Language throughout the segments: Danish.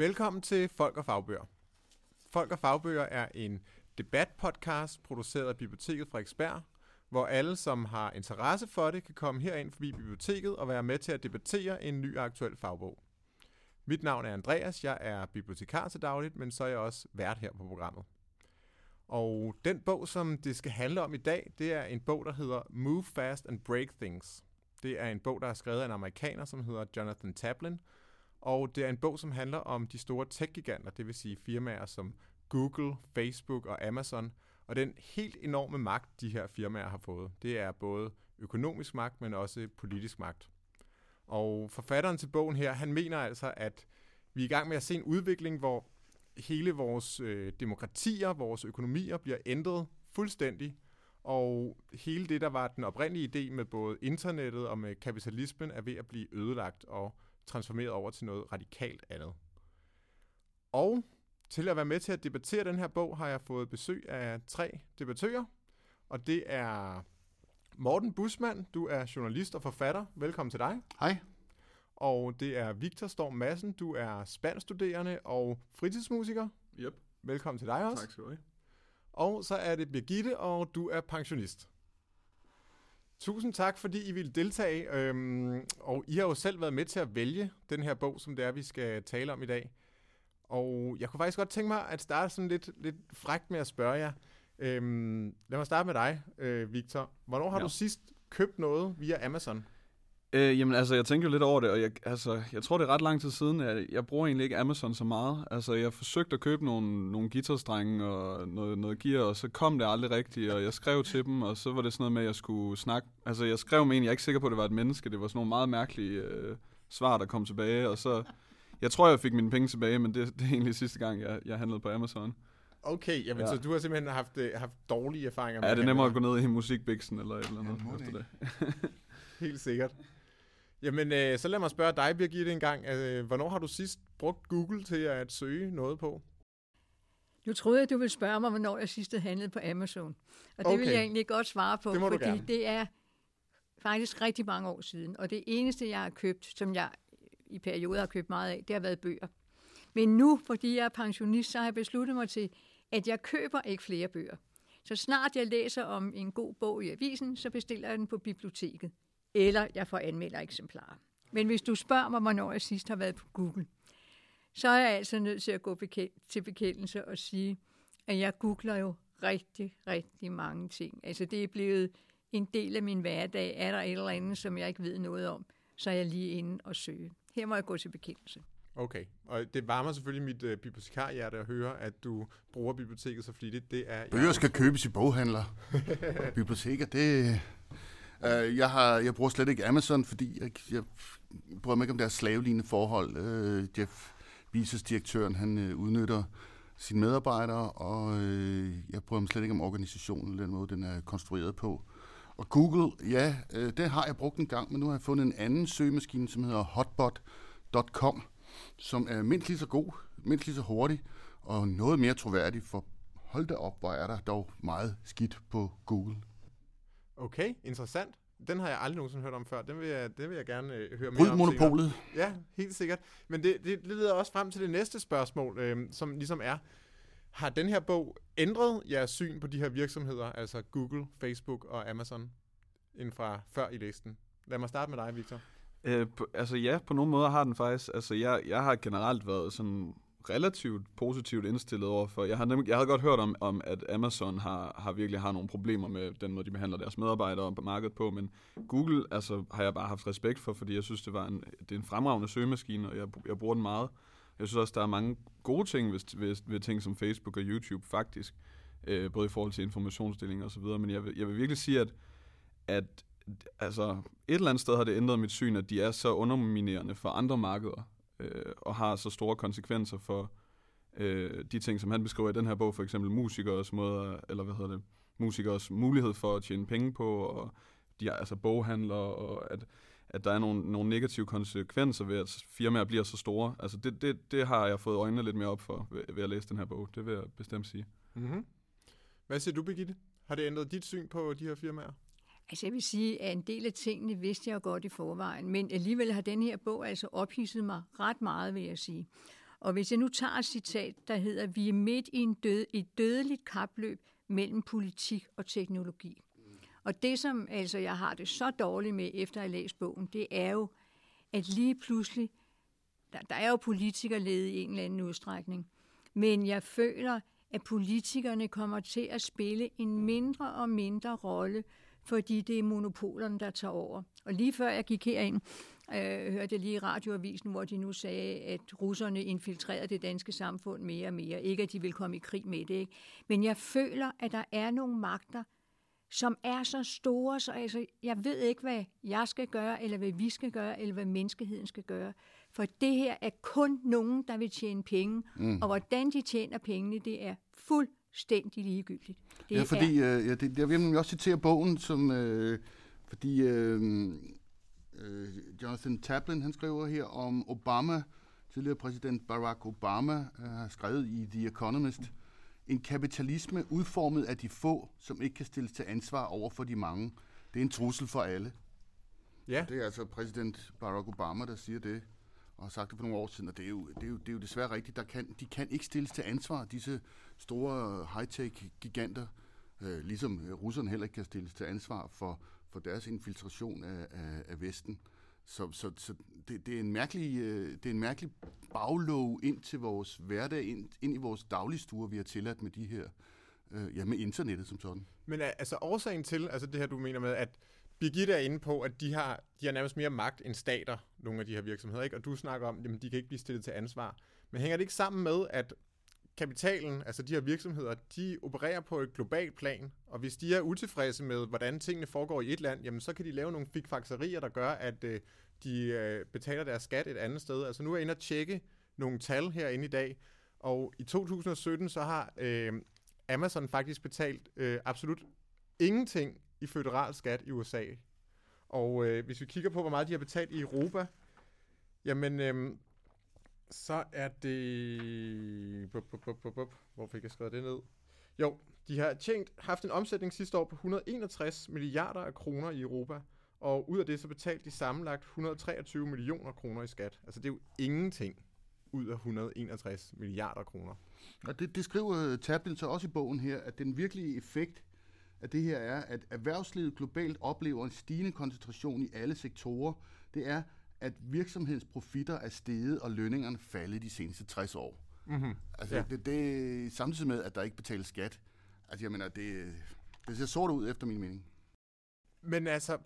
Velkommen til Folk og Fagbøger. Folk og Fagbøger er en debatpodcast produceret af Biblioteket Frederiksberg, hvor alle, som har interesse for det, kan komme herind forbi biblioteket og være med til at debattere en ny aktuel fagbog. Mit navn er Andreas, jeg er bibliotekar til dagligt, men så er jeg også vært her på programmet. Og den bog, som det skal handle om i dag, det er en bog, der hedder Move Fast and Break Things. Det er en bog, der er skrevet af en amerikaner, som hedder Jonathan Taplin, og det er en bog, som handler om de store tech-giganter, det vil sige firmaer som Google, Facebook og Amazon, og den helt enorme magt, de her firmaer har fået. Det er både økonomisk magt, men også politisk magt. Og forfatteren til bogen her, han mener altså, at vi er i gang med at se en udvikling, hvor hele vores øh, demokratier, vores økonomier bliver ændret fuldstændig, og hele det, der var den oprindelige idé med både internettet og med kapitalismen, er ved at blive ødelagt og transformeret over til noget radikalt andet. Og til at være med til at debattere den her bog, har jeg fået besøg af tre debattører, og det er Morten Busmand, du er journalist og forfatter. Velkommen til dig. Hej. Og det er Victor Storm Madsen, du er spanstuderende og fritidsmusiker. Yep. Velkommen til dig også. Tak skal du have. Og så er det Birgitte, og du er pensionist. Tusind tak, fordi I ville deltage, øhm, og I har jo selv været med til at vælge den her bog, som det er, vi skal tale om i dag. Og jeg kunne faktisk godt tænke mig at starte sådan lidt, lidt frækt med at spørge jer. Øhm, lad mig starte med dig, øh, Victor. Hvornår har ja. du sidst købt noget via Amazon? Øh, jamen altså, jeg tænker lidt over det, og jeg, altså, jeg tror, det er ret lang tid siden, at jeg bruger egentlig ikke Amazon så meget. Altså, jeg forsøgte at købe nogle, nogle guitarstrenge og noget, noget gear, og så kom det aldrig rigtigt, og jeg skrev til dem, og så var det sådan noget med, at jeg skulle snakke. Altså, jeg skrev med en, jeg er ikke sikker på, at det var et menneske. Det var sådan nogle meget mærkelige øh, svar, der kom tilbage, og så... Jeg tror, jeg fik mine penge tilbage, men det, det er egentlig sidste gang, jeg, jeg handlede på Amazon. Okay, jamen, ja. så du har simpelthen haft, øh, haft dårlige erfaringer med Ja, det er nemmere at gå ned i musikbiksen eller et eller andet Ja, efter det. Helt sikkert. Jamen, øh, så lad mig spørge dig, Birgitte, en gang. Øh, hvornår har du sidst brugt Google til at søge noget på? Nu troede jeg, du ville spørge mig, hvornår jeg sidst havde handlet på Amazon. Og det okay. vil jeg egentlig godt svare på, Det fordi gerne. det er faktisk rigtig mange år siden. Og det eneste, jeg har købt, som jeg i perioder har købt meget af, det har været bøger. Men nu, fordi jeg er pensionist, så har jeg besluttet mig til, at jeg køber ikke flere bøger. Så snart jeg læser om en god bog i avisen, så bestiller jeg den på biblioteket. Eller jeg får anmelder eksemplarer. Men hvis du spørger mig, hvornår jeg sidst har været på Google, så er jeg altså nødt til at gå til bekendelse og sige, at jeg googler jo rigtig, rigtig mange ting. Altså det er blevet en del af min hverdag. Er der et eller andet, som jeg ikke ved noget om, så er jeg lige inde og søge. Her må jeg gå til bekendelse. Okay, og det varmer selvfølgelig mit øh, bibliotekarhjerte at høre, at du bruger biblioteket så flittigt. Det er Bøger skal købes i boghandler og biblioteker. Det, øh, jeg, har, jeg bruger slet ikke Amazon, fordi jeg, jeg bryder mig ikke om deres slavelignende forhold. Øh, Jeff Bezos, direktøren, han uh, udnytter sine medarbejdere, og øh, jeg bryder mig slet ikke om organisationen, den måde, den er konstrueret på. Og Google, ja, uh, det har jeg brugt en gang, men nu har jeg fundet en anden søgemaskine, som hedder hotbot.com, som er mindst lige så god, mindst lige så hurtig, og noget mere troværdig, for hold da op, hvor er der dog meget skidt på Google. Okay, interessant. Den har jeg aldrig nogensinde hørt om før. Den vil jeg, den vil jeg gerne øh, høre mere Bryd om monopolet. Ja, helt sikkert. Men det, det leder også frem til det næste spørgsmål, øh, som ligesom er, har den her bog ændret jeres syn på de her virksomheder, altså Google, Facebook og Amazon, end fra før i listen? Lad mig starte med dig, Victor. Øh, på, altså ja, på nogle måder har den faktisk. Altså jeg, jeg har generelt været sådan relativt positivt indstillet over for. Jeg har nemlig, jeg havde godt hørt om, om at Amazon har, har virkelig har nogle problemer med den måde, de behandler deres medarbejdere på markedet på, men Google altså, har jeg bare haft respekt for, fordi jeg synes, det, var en, det er en fremragende søgemaskine, og jeg, jeg bruger den meget. Jeg synes også, der er mange gode ting ved, ved, ved ting som Facebook og YouTube faktisk, øh, både i forhold til informationsdeling og så videre, men jeg vil, jeg vil virkelig sige, at, at altså, et eller andet sted har det ændret mit syn, at de er så underminerende for andre markeder, øh, og har så store konsekvenser for øh, de ting, som han beskriver i den her bog, for eksempel musikers måder, eller hvad hedder det, musikers mulighed for at tjene penge på, og de er altså boghandlere, og at, at der er nogle, nogle negative konsekvenser ved, at firmaer bliver så store. Altså det, det, det har jeg fået øjnene lidt mere op for ved, ved at læse den her bog, det vil jeg bestemt sige. Mm-hmm. Hvad siger du, Birgitte? Har det ændret dit syn på de her firmaer? Altså jeg vil sige, at en del af tingene vidste jeg godt i forvejen, men alligevel har den her bog altså ophidset mig ret meget, vil jeg sige. Og hvis jeg nu tager et citat, der hedder, vi er midt i en død, et dødeligt kapløb mellem politik og teknologi. Og det, som altså, jeg har det så dårligt med, efter at have læst bogen, det er jo, at lige pludselig, der, der er jo politikerlede i en eller anden udstrækning, men jeg føler, at politikerne kommer til at spille en mindre og mindre rolle, fordi det er monopolerne, der tager over. Og lige før jeg gik herind, øh, hørte jeg lige i radioavisen, hvor de nu sagde, at russerne infiltrerede det danske samfund mere og mere. Ikke at de vil komme i krig med det, ikke? Men jeg føler, at der er nogle magter, som er så store, så altså, jeg ved ikke, hvad jeg skal gøre, eller hvad vi skal gøre, eller hvad menneskeheden skal gøre. For det her er kun nogen, der vil tjene penge, mm. og hvordan de tjener pengene, det er fuldstændig ligegyldigt. Det ja, fordi er, øh, ja, det, jeg vil også citere bogen, som, øh, fordi øh, øh, Jonathan Tablin, han skriver her om Obama, tidligere præsident Barack Obama, øh, har skrevet i The Economist, en kapitalisme udformet af de få, som ikke kan stilles til ansvar over for de mange. Det er en trussel for alle. Ja. Det er altså præsident Barack Obama, der siger det, og har sagt det for nogle år siden, og det er jo, det er jo, det er jo desværre rigtigt. Der kan, de kan ikke stilles til ansvar, disse store high-tech giganter, øh, ligesom øh, russerne heller ikke kan stilles til ansvar for, for deres infiltration af, af, af Vesten. Så, så, så det, det, er en mærkelig, øh, det er en mærkelig baglov ind til vores hverdag, ind, ind i vores dagligstuer, vi har tilladt med de her, øh, ja, med internettet som sådan. Men altså årsagen til, altså det her du mener med, at Birgitte er inde på, at de har, de har nærmest mere magt end stater, nogle af de her virksomheder, ikke? og du snakker om, at de kan ikke blive stillet til ansvar. Men hænger det ikke sammen med, at kapitalen, altså de her virksomheder, de opererer på et globalt plan, og hvis de er utilfredse med, hvordan tingene foregår i et land, jamen så kan de lave nogle fikfakserier, der gør, at øh, de øh, betaler deres skat et andet sted. Altså nu er jeg inde og tjekke nogle tal herinde i dag, og i 2017 så har øh, Amazon faktisk betalt øh, absolut ingenting i føderal skat i USA. Og øh, hvis vi kigger på, hvor meget de har betalt i Europa, jamen øh, så er det... Bup, bup, bup, bup. Hvor fik jeg skrevet det ned? Jo, de har tjent, haft en omsætning sidste år på 161 milliarder af kroner i Europa, og ud af det så betalte de sammenlagt 123 millioner kroner i skat. Altså det er jo ingenting ud af 161 milliarder kroner. Og det, det skriver Tablin så også i bogen her, at den virkelige effekt af det her er, at erhvervslivet globalt oplever en stigende koncentration i alle sektorer. Det er, at virksomhedens profitter er steget, og lønningerne faldet de seneste 60 år. Mm-hmm. Altså, ja. det, det, samtidig med, at der ikke betales skat. Altså, jeg mener, det, det ser sort ud, efter min mening. Men altså,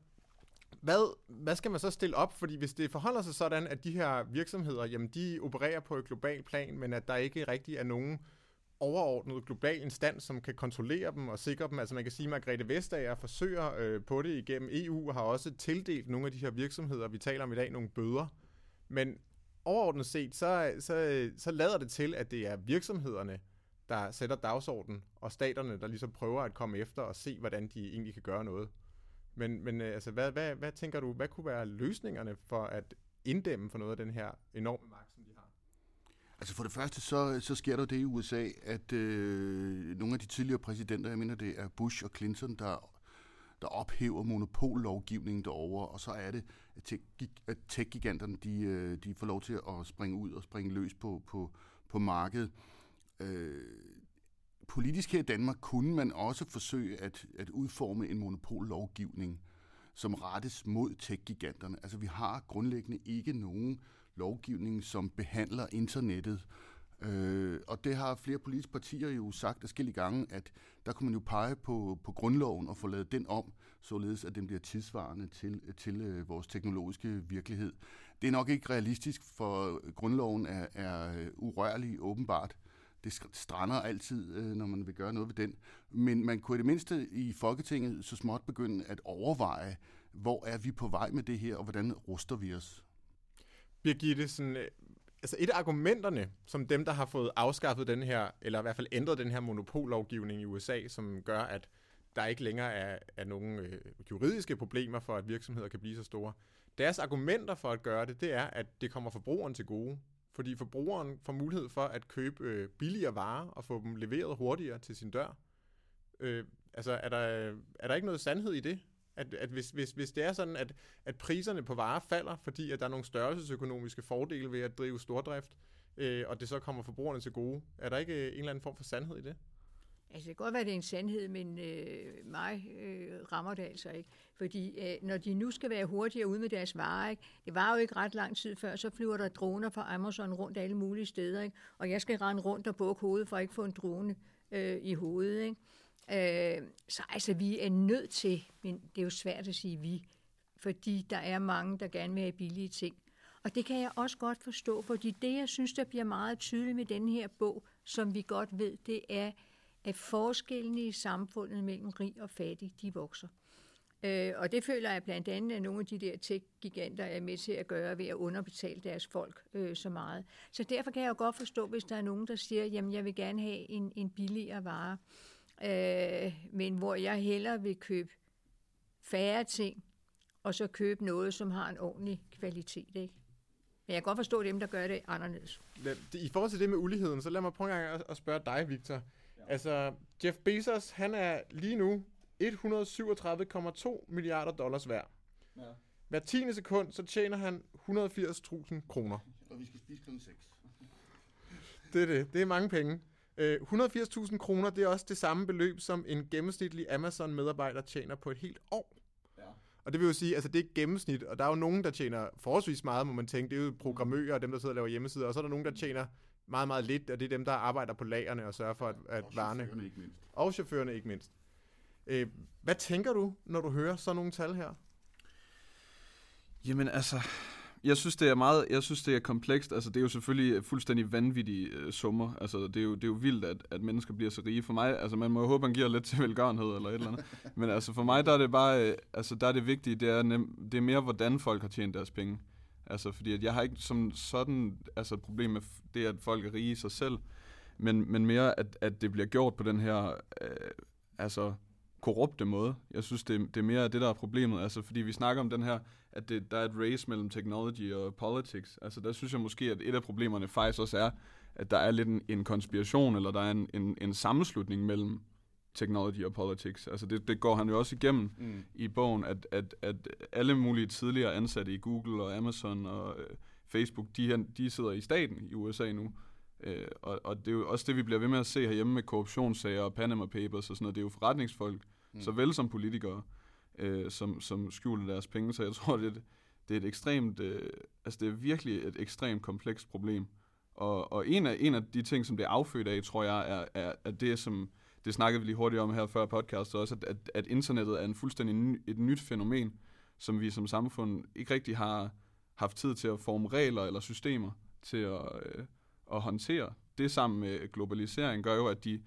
hvad, hvad skal man så stille op? Fordi hvis det forholder sig sådan, at de her virksomheder, jamen de opererer på et globalt plan, men at der ikke rigtig er nogen overordnet global instans, som kan kontrollere dem og sikre dem. Altså man kan sige, at Margrethe Vestager forsøger øh, på det igennem EU og har også tildelt nogle af de her virksomheder, vi taler om i dag, nogle bøder. Men overordnet set, så, så, så lader det til, at det er virksomhederne, der sætter dagsordenen, og staterne, der ligesom prøver at komme efter og se, hvordan de egentlig kan gøre noget. Men, men øh, altså, hvad, hvad, hvad tænker du, hvad kunne være løsningerne for at inddæmme for noget af den her enorme magt. Altså for det første, så, så sker der det i USA, at øh, nogle af de tidligere præsidenter, jeg mener det er Bush og Clinton, der, der ophæver monopollovgivningen derovre, og så er det, at tech-giganterne de, øh, de får lov til at springe ud og springe løs på, på, på markedet. Øh, politisk her i Danmark kunne man også forsøge at, at udforme en monopollovgivning, som rettes mod tech-giganterne. Altså vi har grundlæggende ikke nogen lovgivning, som behandler internettet. Øh, og det har flere politiske partier jo sagt forskellige gange, at der kunne man jo pege på, på grundloven og få lavet den om, således at den bliver tidsvarende til, til øh, vores teknologiske virkelighed. Det er nok ikke realistisk, for grundloven er, er øh, urørlig åbenbart. Det strander altid, øh, når man vil gøre noget ved den. Men man kunne i det mindste i Folketinget så småt begynde at overveje, hvor er vi på vej med det her, og hvordan ruster vi os? Birgitte, sådan, øh, altså et af argumenterne, som dem, der har fået afskaffet den her, eller i hvert fald ændret den her monopollovgivning i USA, som gør, at der ikke længere er, er nogen øh, juridiske problemer for, at virksomheder kan blive så store. Deres argumenter for at gøre det, det er, at det kommer forbrugeren til gode. Fordi forbrugeren får mulighed for at købe øh, billigere varer og få dem leveret hurtigere til sin dør. Øh, altså, er der, er der ikke noget sandhed i det? At, at hvis, hvis, hvis det er sådan, at, at priserne på varer falder, fordi at der er nogle størrelsesøkonomiske fordele ved at drive stordrift, øh, og det så kommer forbrugerne til gode. Er der ikke øh, en eller anden form for sandhed i det? Altså, det kan godt være, at det er en sandhed, men øh, mig øh, rammer det altså ikke. Fordi øh, når de nu skal være hurtigere ude med deres varer, ikke? det var jo ikke ret lang tid før, så flyver der droner fra Amazon rundt alle mulige steder, ikke? og jeg skal rende rundt og bukke hovedet for at ikke få en drone øh, i hovedet. Ikke? Øh, så altså, vi er nødt til, men det er jo svært at sige vi, fordi der er mange, der gerne vil have billige ting. Og det kan jeg også godt forstå, fordi det, jeg synes, der bliver meget tydeligt med den her bog, som vi godt ved, det er, at forskellene i samfundet mellem rig og fattig, de vokser. Øh, og det føler jeg blandt andet, at nogle af de der tech-giganter er med til at gøre ved at underbetale deres folk øh, så meget. Så derfor kan jeg jo godt forstå, hvis der er nogen, der siger, jamen jeg vil gerne have en, en billigere vare, øh, men hvor jeg hellere vil købe færre ting, og så købe noget, som har en ordentlig kvalitet. Ikke? Men jeg kan godt forstå dem, der gør det anderledes. I forhold til det med uligheden, så lad mig prøve en gang at spørge dig, Victor. Altså, Jeff Bezos, han er lige nu 137,2 milliarder dollars værd. Ja. Hver tiende sekund, så tjener han 180.000 kroner. Og vi skal spise kl. 6. Det er det. Det er mange penge. Øh, 180.000 kroner, det er også det samme beløb, som en gennemsnitlig Amazon-medarbejder tjener på et helt år. Ja. Og det vil jo sige, altså det er gennemsnit, og der er jo nogen, der tjener forholdsvis meget, må man tænke. Det er jo programmører og dem, der sidder og laver hjemmesider, og så er der nogen, der tjener meget, meget lidt, og det er dem, der arbejder på lagerne og sørger for, at, at Og varerne... chaufførerne ikke mindst. Og chaufførerne ikke mindst. Øh, hvad tænker du, når du hører sådan nogle tal her? Jamen altså, jeg synes, det er meget, jeg synes, det er komplekst. Altså, det er jo selvfølgelig fuldstændig vanvittige øh, summer. Altså, det er jo, det er jo vildt, at, at mennesker bliver så rige. For mig, altså, man må jo håbe, man giver lidt til velgørenhed eller et eller andet. Men altså, for mig, der er det bare, øh, altså, der er det vigtige, det er, nem, det er mere, hvordan folk har tjent deres penge. Altså, fordi at jeg har ikke som sådan, altså, et problem med det, at folk er rige i sig selv. Men, men mere, at, at det bliver gjort på den her, øh, altså, korrupte måde. Jeg synes, det, det er mere det, der er problemet. Altså, fordi vi snakker om den her, at det, der er et race mellem technology og politics. Altså, der synes jeg måske, at et af problemerne faktisk også er, at der er lidt en, en konspiration, eller der er en, en, en sammenslutning mellem technology og politics. Altså, det, det går han jo også igennem Mm. i bogen, at, at, at alle mulige tidligere ansatte i Google og Amazon og øh, Facebook, de, her, de sidder i staten i USA nu. Øh, og, og det er jo også det, vi bliver ved med at se herhjemme med korruptionssager og Panama Papers og sådan noget. Det er jo forretningsfolk, mm. såvel som politikere, øh, som, som skjuler deres penge. Så jeg tror, det er, et- det er et ekstremt, øh, altså det er virkelig et ekstremt komplekst problem. Og, og en, af, en af de ting, som det er affødt af, tror jeg, er, er, er det, som det snakkede vi lige hurtigt om her før podcast også, at, at, at internettet er en fuldstændig ny, et nyt fænomen, som vi som samfund ikke rigtig har haft tid til at forme regler eller systemer til at, øh, at håndtere. Det sammen med globalisering gør jo, at de...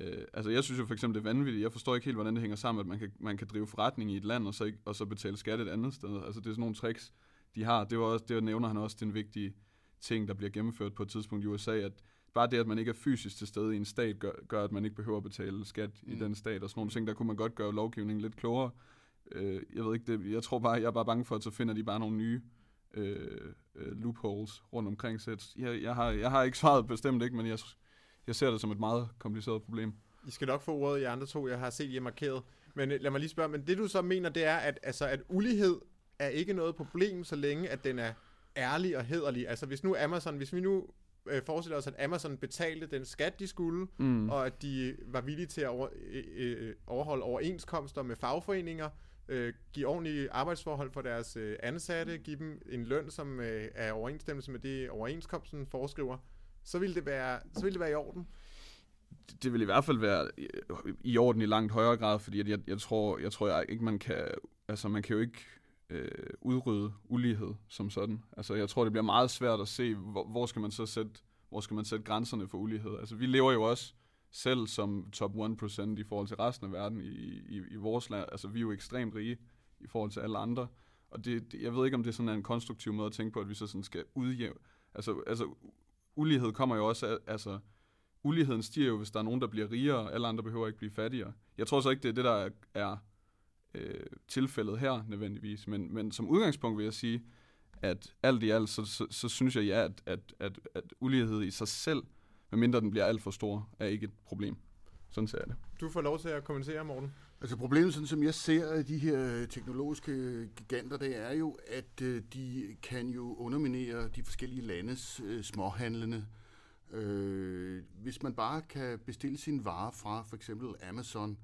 Øh, altså jeg synes jo for eksempel, det er vanvittigt. Jeg forstår ikke helt, hvordan det hænger sammen, at man kan, man kan drive forretning i et land, og så, ikke, og så betale skat et andet sted. Altså det er sådan nogle tricks, de har. Det, var også, det nævner han også, det er en vigtig ting, der bliver gennemført på et tidspunkt i USA, at bare det, at man ikke er fysisk til stede i en stat, gør, gør at man ikke behøver at betale skat mm. i den stat, og sådan nogle ting, der kunne man godt gøre lovgivningen lidt klogere. Øh, jeg ved ikke, det, jeg tror bare, jeg er bare bange for, at så finder de bare nogle nye øh, øh, loopholes rundt omkring. Så jeg, jeg, har, jeg har ikke svaret bestemt ikke, men jeg, jeg ser det som et meget kompliceret problem. I skal nok få ordet i andre to, jeg har set, I er markeret. Men øh, lad mig lige spørge, men det du så mener, det er, at, altså, at ulighed er ikke noget problem, så længe at den er ærlig og hederlig. Altså hvis nu Amazon, hvis vi nu øh, forestiller os, at Amazon betalte den skat, de skulle, Mm. og at de var villige til at over, øh, øh, overholde overenskomster med fagforeninger, øh, give ordentlige arbejdsforhold for deres øh, ansatte, give dem en løn, som øh, er overensstemmelse med det, overenskomsten foreskriver, så ville det være, så ville det være i orden. det vil i hvert fald være i- i orden i langt højere grad, fordi at jeg, jeg tror, jeg tror jeg ikke man kan, altså man kan jo ikke øh, udrydde ulighed som sådan. Altså jeg tror det bliver meget svært at se hvor, hvor skal man så sætte, hvor skal man sætte grænserne for ulighed. Altså vi lever jo også selv som top 1% i forhold til resten af verden i, i, i vores land. Altså vi er jo ekstremt rige i forhold til alle andre. Og det, det, jeg ved ikke, om det sådan er en konstruktiv måde at tænke på, at vi så sådan skal udjævne. Altså, altså ulighed kommer jo også altså, uligheden stiger jo, hvis der er nogen, der bliver rigere, alle andre behøver ikke blive fattigere. Jeg tror så ikke, det er det, der er, er øh, tilfældet her nødvendigvis, men, men som udgangspunkt vil jeg sige, at alt i alt, så, så, så synes jeg ja, at, at, at, at ulighed i sig selv, medmindre den bliver alt for stor, er ikke et problem. Sådan ser jeg det. Du får lov til at kommentere, Morten. Altså problemet, sådan som jeg ser de her teknologiske giganter, det er jo, at øh, de kan jo underminere de forskellige landes øh, småhandlende. Øh, hvis man bare kan bestille sine varer fra for eksempel Amazon,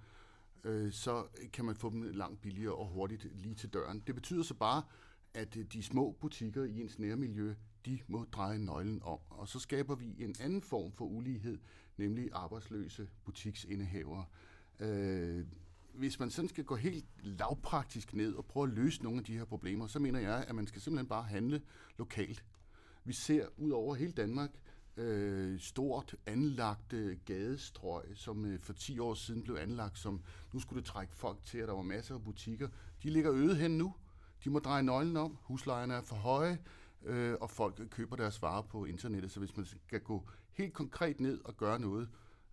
øh, så kan man få dem langt billigere og hurtigt lige til døren. Det betyder så bare, at øh, de små butikker i ens nærmiljø, de må dreje nøglen om. Og så skaber vi en anden form for ulighed, nemlig arbejdsløse butiksindehavere. Øh, hvis man sådan skal gå helt lavpraktisk ned og prøve at løse nogle af de her problemer, så mener jeg, at man skal simpelthen bare handle lokalt. Vi ser ud over hele Danmark øh, stort anlagte gadestrøg, som øh, for 10 år siden blev anlagt, som nu skulle det trække folk til, at der var masser af butikker. De ligger øde hen nu. De må dreje nøglen om. Huslejerne er for høje, øh, og folk køber deres varer på internettet. Så hvis man skal gå helt konkret ned og gøre noget,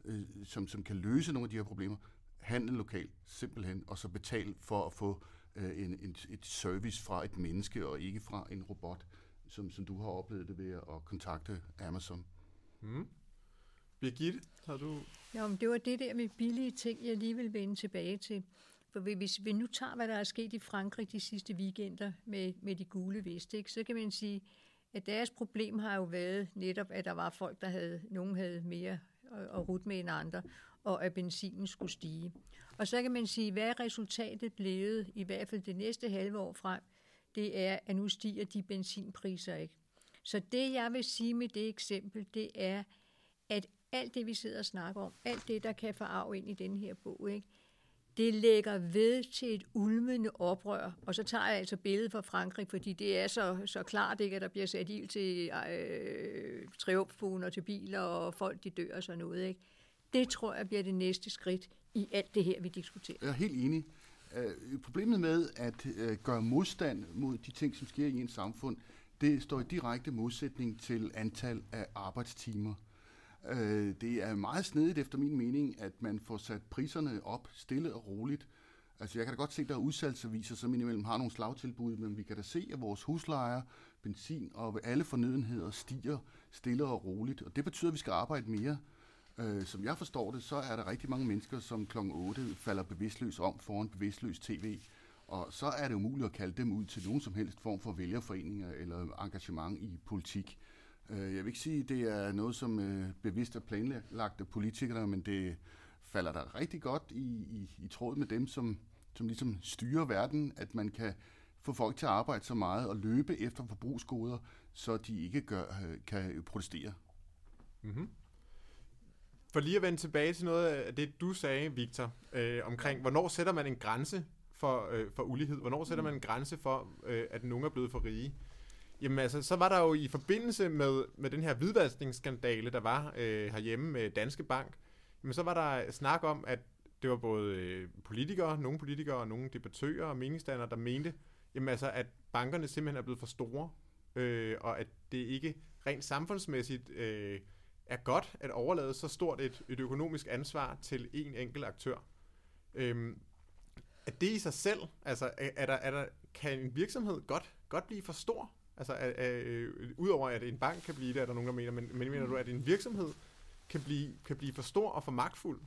øh, som, som kan løse nogle af de her problemer, handle lokalt, simpelthen, og så betale for at få øh, en, en, et service fra et menneske, og ikke fra en robot, som, som du har oplevet det ved at kontakte Amazon. Mm. Birgitte, har du... Ja, men det var det der med billige ting, jeg lige vil vende tilbage til. For hvis vi nu tager, hvad der er sket i Frankrig de sidste weekender med, med de gule veste, ikke, så kan man sige, at deres problem har jo været netop, at der var folk, der havde, nogen havde mere at, at rute med end andre, og at benzinen skulle stige. Og så kan man sige, hvad er resultatet blevet, i hvert fald det næste halve år frem, det er, at nu stiger de benzinpriser ikke. Så det, jeg vil sige med det eksempel, det er, at alt det, vi sidder og snakker om, alt det, der kan forarve ind i den her bog, ikke, det lægger ved til et ulmende oprør. Og så tager jeg altså billedet fra Frankrig, fordi det er så, så klart, ikke, at der bliver sat ild til øh, og til biler, og folk de dør og sådan noget. Ikke? Det tror jeg bliver det næste skridt i alt det her, vi diskuterer. Jeg er helt enig. Uh, problemet med at øh, gøre modstand mod de ting, som sker i en samfund, det står i direkte modsætning til antal af arbejdstimer. Uh, det er meget snedigt efter min mening, at man får sat priserne op stille og roligt. Altså jeg kan da godt se, at der er udsalgsaviser, som indimellem har nogle slagtilbud, men vi kan da se, at vores huslejer, benzin og alle fornødenheder stiger stille og roligt. Og det betyder, at vi skal arbejde mere. Øh, som jeg forstår det, så er der rigtig mange mennesker, som kl. 8 falder bevidstløs om foran bevidstløs tv. Og så er det umuligt at kalde dem ud til nogen som helst form for vælgerforeninger eller engagement i politik. Øh, jeg vil ikke sige, at det er noget, som øh, bevidst er planlagt af politikere, men det falder der rigtig godt i, i, i tråd med dem, som, som ligesom styrer verden, at man kan få folk til at arbejde så meget og løbe efter forbrugsgoder, så de ikke gør, øh, kan protestere. Mm-hmm. For lige at vende tilbage til noget af det, du sagde, Victor, øh, omkring, hvornår sætter man en grænse for, øh, for ulighed? Hvornår sætter man en grænse for, øh, at nogen er blevet for rige? Jamen altså, så var der jo i forbindelse med, med den her hvidvaskningsskandale, der var øh, herhjemme med Danske Bank, jamen så var der snak om, at det var både øh, politikere, nogle politikere og nogle debattører og meningsdannere, der mente, jamen altså, at bankerne simpelthen er blevet for store, øh, og at det ikke rent samfundsmæssigt øh, er godt at overlade så stort et, et økonomisk ansvar til en enkelt aktør. Øhm, er det i sig selv, altså er, er der, er der, kan en virksomhed godt, godt blive for stor? Altså er, er, øh, udover at en bank kan blive det, er der nogen, der mener, men, men mener du, at en virksomhed kan blive, kan blive for stor og for magtfuld?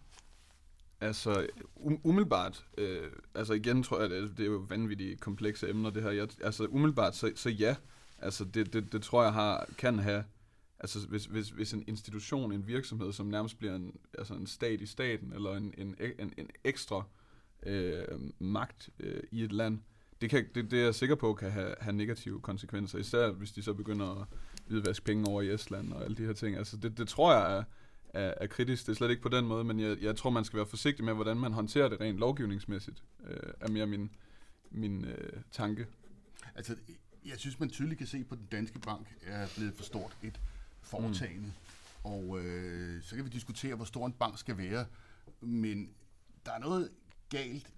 Altså, um, umiddelbart, øh, altså igen tror jeg, det, det er jo vanvittigt komplekse emner, det her. Jeg, altså, umiddelbart, så, så ja. Altså, det, det, det tror jeg har, kan have Altså hvis, hvis, hvis en institution, en virksomhed, som nærmest bliver en, altså en stat i staten, eller en, en, en, en ekstra øh, magt øh, i et land, det, kan, det, det er jeg sikker på kan have, have negative konsekvenser, især hvis de så begynder at hvidvaske penge over i Estland og alle de her ting. Altså det, det tror jeg er, er, er kritisk. Det er slet ikke på den måde, men jeg, jeg tror, man skal være forsigtig med, hvordan man håndterer det rent lovgivningsmæssigt, øh, er mere min, min øh, tanke. Altså, jeg synes, man tydeligt kan se på, at den danske bank er blevet for stort et foretagende. Mm. Og øh, så kan vi diskutere, hvor stor en bank skal være. Men der er noget galt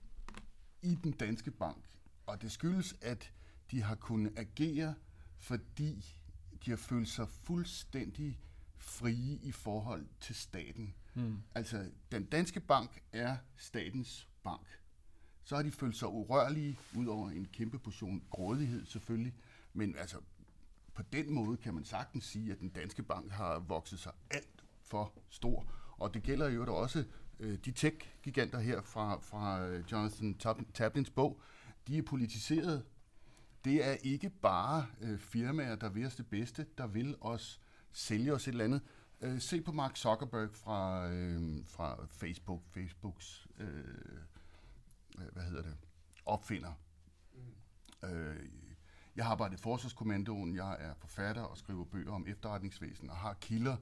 i den danske bank, og det skyldes, at de har kunnet agere, fordi de har følt sig fuldstændig frie i forhold til staten. Mm. Altså, den danske bank er statens bank. Så har de følt sig urørlige, ud over en kæmpe portion grådighed selvfølgelig, men altså på den måde kan man sagtens sige, at den danske bank har vokset sig alt for stor. Og det gælder jo også øh, de tech-giganter her fra, fra øh, Jonathan Tablins bog, de er politiseret. Det er ikke bare øh, firmaer, der vil os det bedste, der vil os sælge os et eller andet. Øh, se på Mark Zuckerberg fra, øh, fra Facebook, Facebooks, øh, hvad hedder det, opfinder. Mm. Øh, jeg har arbejdet i Forsvarskommandoen, jeg er forfatter og skriver bøger om efterretningsvæsen og har kilder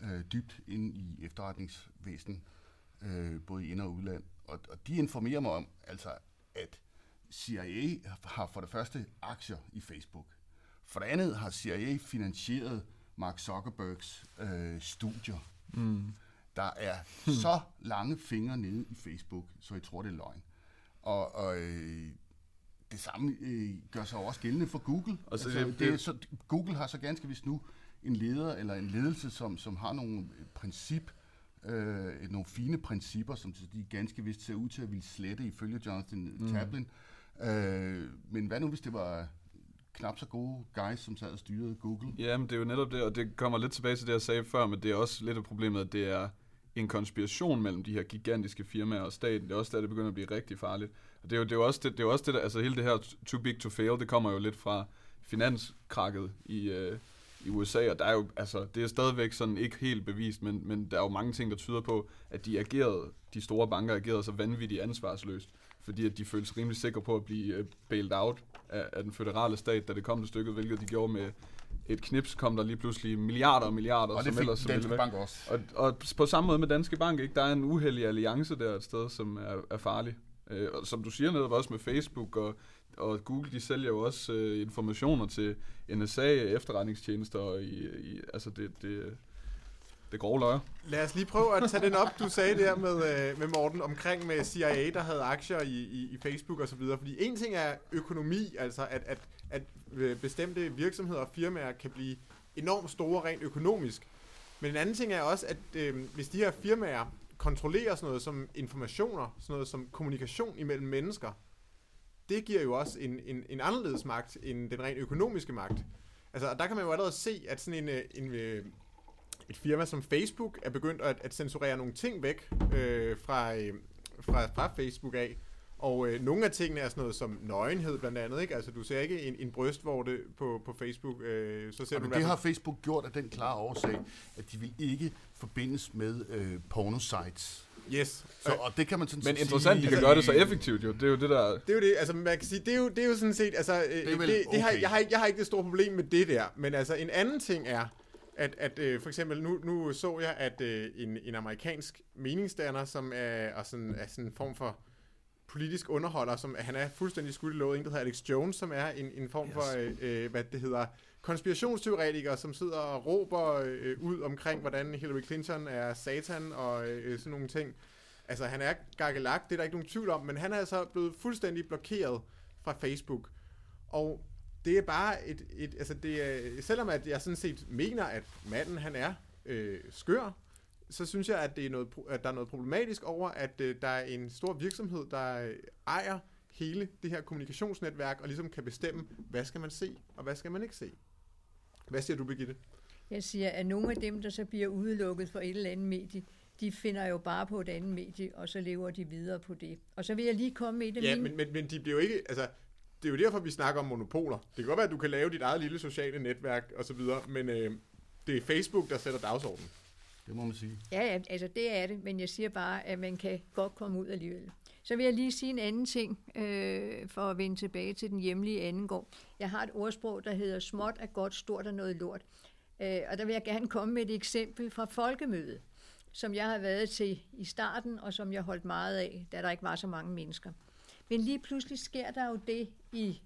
øh, dybt ind i efterretningsvæsen, øh, både i ind- og udland. Og, og de informerer mig om, altså, at CIA har for det første aktier i Facebook. For det andet har CIA finansieret Mark Zuckerbergs øh, studier. Mm. Der er hmm. så lange fingre nede i Facebook, så jeg tror, det er løgn. Og, og øh, det samme øh, gør sig også gældende for Google. Altså, altså, det, det, så, Google har så ganske vist nu en leder eller en ledelse, som, som har nogle princip, øh, nogle fine principper, som de ganske vist ser ud til at ville slette ifølge Jonathan mm. Tablin. Øh, men hvad nu, hvis det var knap så gode guys, som sad og styrede Google? Ja, men det er jo netop det, og det kommer lidt tilbage til det, jeg sagde før, men det er også lidt af problemet, at det er en konspiration mellem de her gigantiske firmaer og staten. Det er også der, det begynder at blive rigtig farligt. Og det er jo, det er jo også det, det, er også det der, altså hele det her too big to fail, det kommer jo lidt fra finanskrakket i, øh, i USA, og der er jo, altså, det er stadigvæk sådan ikke helt bevist, men, men der er jo mange ting, der tyder på, at de agerede, de store banker agerede så vanvittigt ansvarsløst, fordi at de følte sig rimelig sikre på at blive øh, bailed out af, af den føderale stat, da det kom til stykket, hvilket de gjorde med et knips, kom der lige pludselig milliarder og milliarder. Og det fik ellers, Danske Bank også. Og, og på samme måde med Danske Bank, ikke? der er en uheldig alliance der et sted, som er, er farlig. Øh, og som du siger netop også med Facebook og, og Google, de sælger jo også øh, informationer til NSA, efterretningstjenester, og i, i, altså det, det, det grove løjer. Lad os lige prøve at tage den op, du sagde der med, øh, med Morten, omkring med CIA, der havde aktier i, i, i Facebook osv. Fordi en ting er økonomi, altså at, at, at øh, bestemte virksomheder og firmaer kan blive enormt store rent økonomisk. Men en anden ting er også, at øh, hvis de her firmaer kontrollerer sådan noget som informationer, sådan noget som kommunikation imellem mennesker, det giver jo også en, en, en anderledes magt end den rent økonomiske magt. Altså, der kan man jo allerede se, at sådan en, øh, en, øh, et firma som Facebook er begyndt at, at censurere nogle ting væk øh, fra, øh, fra, fra Facebook af. Og øh, nogle af tingene er sådan noget som nøgenhed blandt andet, ikke? Altså du ser ikke en, en brystvorte på, på Facebook. Øh, så ser ja, du det har Facebook gjort af den klare årsag, at de vil ikke forbindes med øh, pornosites. Yes. Så, og det kan man sådan Men interessant, sige, de kan altså, gøre det så effektivt jo. Det er jo det der... Det er jo det, altså man kan sige, det er jo, det er jo sådan set, altså, øh, det, er det, det okay. har, jeg, har, jeg har ikke det store problem med det der, men altså en anden ting er, at, at øh, for eksempel nu, nu så jeg, at øh, en, en amerikansk meningsdanner, som er, og sådan, er sådan en form for politisk underholder, som han er fuldstændig skudt i låget, en der hedder Alex Jones, som er en, en form yes. for, øh, øh, hvad det hedder, konspirationsteoretikere, som sidder og råber øh, ud omkring, hvordan Hillary Clinton er satan og øh, sådan nogle ting. Altså, han er gakkelagt, det er der ikke nogen tvivl om, men han er altså blevet fuldstændig blokeret fra Facebook. Og det er bare et, et altså det er, selvom at jeg sådan set mener, at manden han er øh, skør, så synes jeg, at, det er noget, at der er noget problematisk over, at øh, der er en stor virksomhed, der øh, ejer hele det her kommunikationsnetværk, og ligesom kan bestemme, hvad skal man se, og hvad skal man ikke se. Hvad siger du, Birgitte? Jeg siger, at nogle af dem, der så bliver udelukket for et eller andet medie, de finder jo bare på et andet medie, og så lever de videre på det. Og så vil jeg lige komme med et af ja, mine... men, men, men de bliver jo ikke... Altså, det er jo derfor, vi snakker om monopoler. Det kan godt være, at du kan lave dit eget lille sociale netværk osv., men øh, det er Facebook, der sætter dagsordenen. Det må man sige. Ja, ja, altså det er det, men jeg siger bare, at man kan godt komme ud alligevel. Så vil jeg lige sige en anden ting, øh, for at vende tilbage til den hjemlige anden gård. Jeg har et ordsprog, der hedder, småt er godt, stort er noget lort. Øh, og der vil jeg gerne komme med et eksempel fra folkemødet, som jeg har været til i starten, og som jeg holdt meget af, da der ikke var så mange mennesker. Men lige pludselig sker der jo det i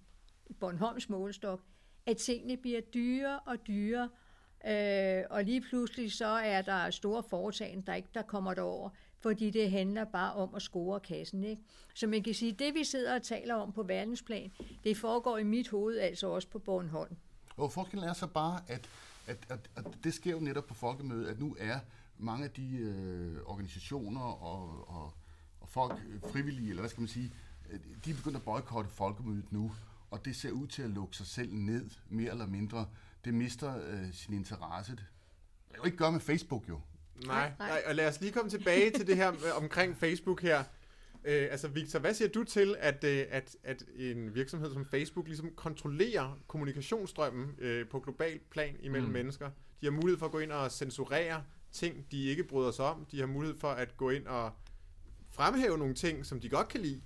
Bornholms målestok, at tingene bliver dyre og dyre, øh, og lige pludselig så er der store foretagende, der ikke der kommer derover, fordi det handler bare om at score kassen. Ikke? Så man kan sige, at det vi sidder og taler om på verdensplan, det foregår i mit hoved, altså også på Bornholm. Og forskellen er så bare, at, at, at, at det sker jo netop på folkemødet, at nu er mange af de øh, organisationer og, og, og folk, øh, frivillige, eller hvad skal man sige, øh, de er begyndt at boykotte folkemødet nu, og det ser ud til at lukke sig selv ned, mere eller mindre. Det mister øh, sin interesse. Det kan jo ikke gøre med Facebook jo. Nej, Nej. nej. Og lad os lige komme tilbage til det her omkring Facebook her. Øh, altså Victor, hvad siger du til, at, øh, at, at en virksomhed som Facebook ligesom kontrollerer kommunikationsstrømmen øh, på global plan imellem mm. mennesker? De har mulighed for at gå ind og censurere ting, de ikke bryder sig om. De har mulighed for at gå ind og fremhæve nogle ting, som de godt kan lide.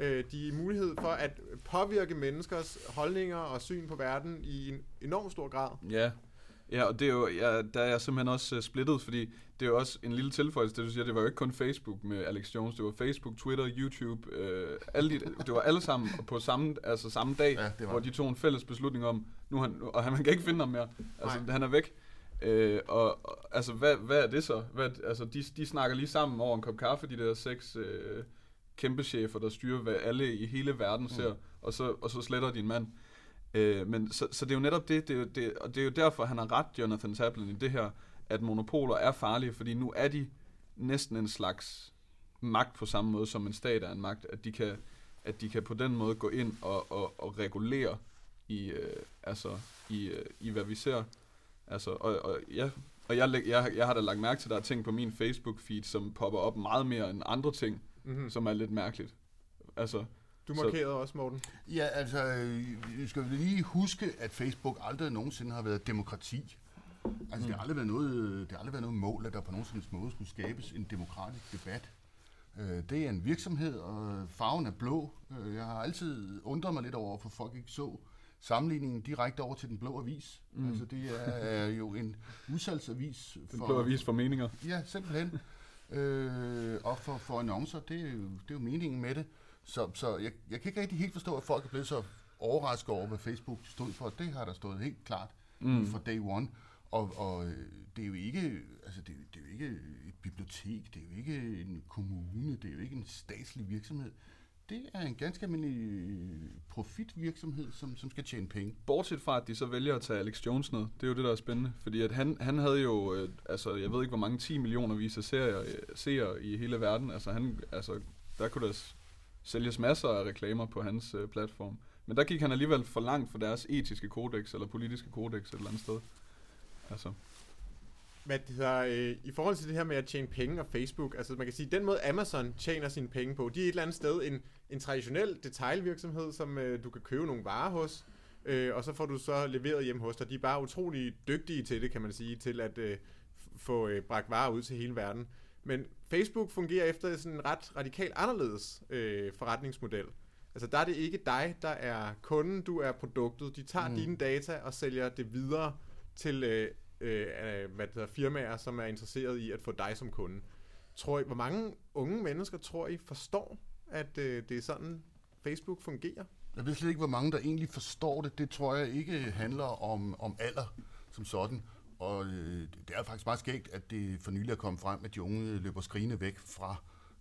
Øh, de mulighed for at påvirke menneskers holdninger og syn på verden i en enorm stor grad. Ja, ja og det er jo, ja, der er jeg simpelthen også uh, splittet, fordi det er jo også en lille tilføjelse, det du siger, det var jo ikke kun Facebook med Alex Jones, det var Facebook, Twitter, YouTube, øh, alle de, det var alle sammen på samme, altså samme dag, Ja, det var hvor de tog en fælles beslutning om, nu han, og han, man kan ikke finde ham mere, altså Nej. han er væk. Øh, og, og altså, hvad, hvad er det så? Hvad, altså, de, de snakker lige sammen over en kop kaffe, de der seks øh, kæmpe chefer, der styrer, hvad alle i hele verden ser, mm. og, så, og så sletter din mand. Øh, men så, så det er jo netop det, det, er jo, det, og det er jo derfor, han har ret, Jonathan Tablin, i det her, at monopoler er farlige, fordi nu er de næsten en slags magt på samme måde, som en stat er en magt, at de kan, at de kan på den måde gå ind og, og, og regulere i, øh, altså, i, øh, i, hvad vi ser. Altså, og, og, ja, og jeg, jeg, jeg har da lagt mærke til, at der er ting på min Facebook-feed, som popper op meget mere end andre ting, Mm-hmm. som er lidt mærkeligt. Altså, Du Så- markerede også, Morten. Ja, altså, øh, vi skal lige huske, at Facebook aldrig nogensinde har været demokrati. Altså, det har aldrig været noget, det har aldrig været noget mål, at der på nogen måde skulle skabes en demokratisk debat. Øh, Det er en virksomhed, og farven er blå. Øh, Jeg har altid undret mig lidt over, for folk ikke så sammenligningen direkte over til den blå avis. Mm. Altså, det er jo en udsalgsavis den for... blå avis for meninger. Ja, simpelthen. Øh, og for, for annoncer, det er, jo, det er jo meningen med det. Så, så jeg, jeg kan ikke rigtig helt forstå, at folk er blevet så overrasket over, hvad Facebook stod for. Det har der stået helt klart mm. fra day one. Og, og øh, det er jo ikke, altså det, er- det er jo ikke et bibliotek, det er jo ikke en kommune, det er jo ikke en statslig virksomhed. Det er en ganske almindelig profitvirksomhed, som, som skal tjene penge. Bortset fra, at de så vælger at tage Alex Jones ned. Det er jo det, der er spændende. Fordi at han, han havde jo, øh, altså jeg ved ikke, hvor mange 10 millioner vis af serier, øh, seere i hele verden. Altså, han, altså der kunne der sælges masser af reklamer på hans øh, platform. Men der gik han alligevel for langt for deres etiske kodex, eller politiske kodex et eller andet sted. Altså, Hvad det hedder, øh, I forhold til det her med at tjene penge og Facebook, altså man kan sige, den måde Amazon tjener sine penge på, de er et eller andet sted en, en traditionel detailvirksomhed, som øh, du kan købe nogle varer hos, øh, og så får du så leveret hjem hos dig. De er bare utrolig dygtige til det, kan man sige, til at øh, få øh, bragt varer ud til hele verden. Men Facebook fungerer efter sådan en ret radikalt anderledes øh, forretningsmodel. Altså der er det ikke dig, der er kunden, du er produktet. De tager mm. dine data og sælger det videre til øh, øh, øh, hvad det hedder, firmaer, som er interesseret i at få dig som kunde. Tror I, hvor mange unge mennesker tror I forstår, at øh, det er sådan, Facebook fungerer? Jeg ved slet ikke, hvor mange der egentlig forstår det. Det tror jeg ikke handler om, om alder som sådan. Og øh, det er faktisk meget skægt, at det for nylig er kommet frem, at de unge løber skrigende væk fra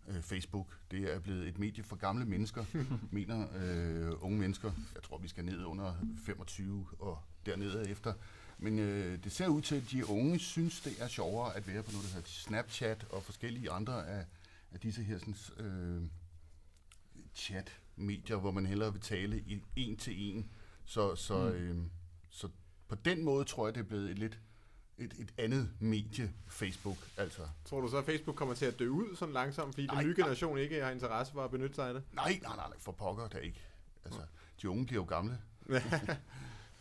øh, Facebook. Det er blevet et medie for gamle mennesker, mener øh, unge mennesker. Jeg tror, vi skal ned under 25 og dernede efter. Men øh, det ser ud til, at de unge synes, det er sjovere at være på noget, der hedder Snapchat og forskellige andre af, af disse her sådan, øh, chat-medier, hvor man hellere vil tale i en til en. Så, så, mm. øh, så på den måde tror jeg, det er blevet et lidt et, et andet medie, Facebook. Altså, Tror du så, at Facebook kommer til at dø ud sådan langsomt, fordi Nej, den nye nej. generation ikke har interesse for at benytte sig af det? nej, nej, nej, nej, for pokker der ikke. Altså, de unge bliver jo gamle.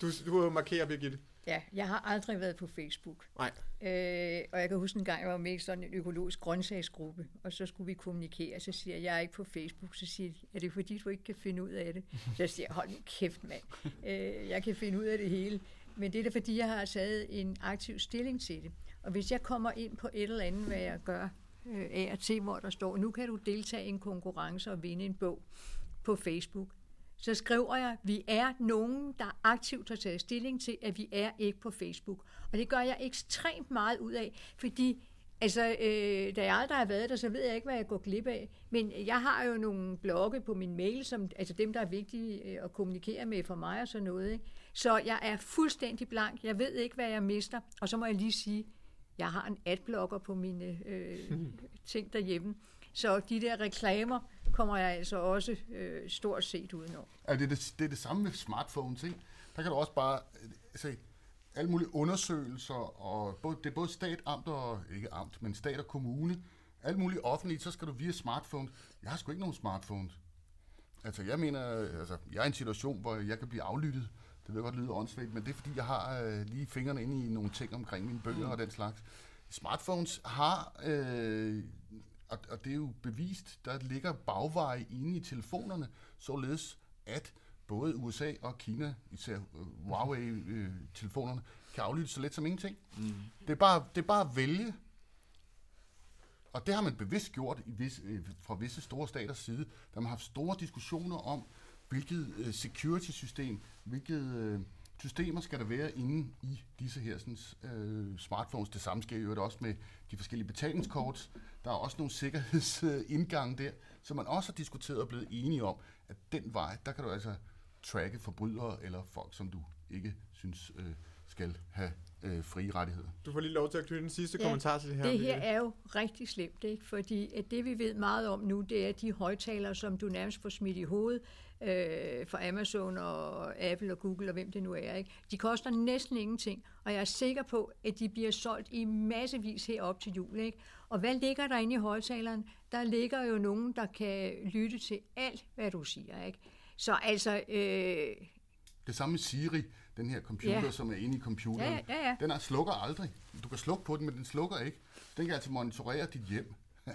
Du, du markerer, Birgitte. Ja, jeg har aldrig været på Facebook. Nej. Øh, og jeg kan huske en gang, jeg var med i sådan en økologisk grøntsagsgruppe, og så skulle vi kommunikere. Så siger jeg, jeg er ikke på Facebook. Så siger de, er det fordi, du ikke kan finde ud af det? Så jeg siger, hold nu kæft, mand. Øh, jeg kan finde ud af det hele. Men det er da fordi, jeg har taget en aktiv stilling til det. Og hvis jeg kommer ind på et eller andet, hvad jeg gør øh, af og til, hvor der står, nu kan du deltage i en konkurrence og vinde en bog på Facebook, så skriver jeg, vi er nogen, der aktivt har taget stilling til, at vi er ikke på Facebook. Og det gør jeg ekstremt meget ud af, fordi altså, øh, da jeg aldrig har været der, så ved jeg ikke, hvad jeg går glip af. Men jeg har jo nogle blogge på min mail, som, altså dem, der er vigtige øh, at kommunikere med for mig og sådan noget. Ikke? Så jeg er fuldstændig blank. Jeg ved ikke, hvad jeg mister. Og så må jeg lige sige, jeg har en adblocker på mine øh, ting derhjemme. Så de der reklamer kommer jeg altså også øh, stort set udenom. Altså, det, er det, det er det samme med smartphones, ikke? Der kan du også bare... Øh, se alle mulige undersøgelser, og både, det er både stat, amt og, ikke amt, men stat og kommune, alt muligt offentligt, så skal du via smartphone. Jeg har sgu ikke nogen smartphone. Altså, jeg mener, altså, jeg er i en situation, hvor jeg kan blive aflyttet. Det vil godt lyde åndssvagt, men det er fordi, jeg har øh, lige fingrene inde i nogle ting omkring mine bøger mm. og den slags. Smartphones har, øh, og, og det er jo bevist, der ligger bagveje inde i telefonerne, således at både USA og Kina, især øh, Huawei-telefonerne, kan aflytte så let som ingenting. Mm. Det, er bare, det er bare at vælge. Og det har man bevidst gjort i vis, øh, fra visse store staters side. Der har man haft store diskussioner om, hvilket øh, security-system, hvilket øh, systemer skal der være inde i disse her sådan, øh, smartphones. Det samme sker jo også med de forskellige betalingskort. Der er også nogle sikkerhedsindgange der, som man også har diskuteret og blevet enige om, at den vej, der kan du altså tracke forbrydere eller folk, som du ikke synes øh, skal have øh, frie rettigheder. Du får lige lov til at knytte den sidste ja, kommentar til det her. Det her er jo rigtig slemt, ikke? fordi at det vi ved meget om nu, det er de højtalere, som du nærmest får smidt i hovedet øh, for Amazon og Apple og Google og hvem det nu er. Ikke? De koster næsten ingenting, og jeg er sikker på, at de bliver solgt i massevis herop til jul. Ikke? Og hvad ligger der inde i højtaleren? Der ligger jo nogen, der kan lytte til alt, hvad du siger. Ikke? Så altså... Øh, det samme med Siri, den her computer, ja. som er inde i computeren. Ja, ja, ja. Den er slukker aldrig. Du kan slukke på den, men den slukker ikke. Den kan altså monitorere dit hjem.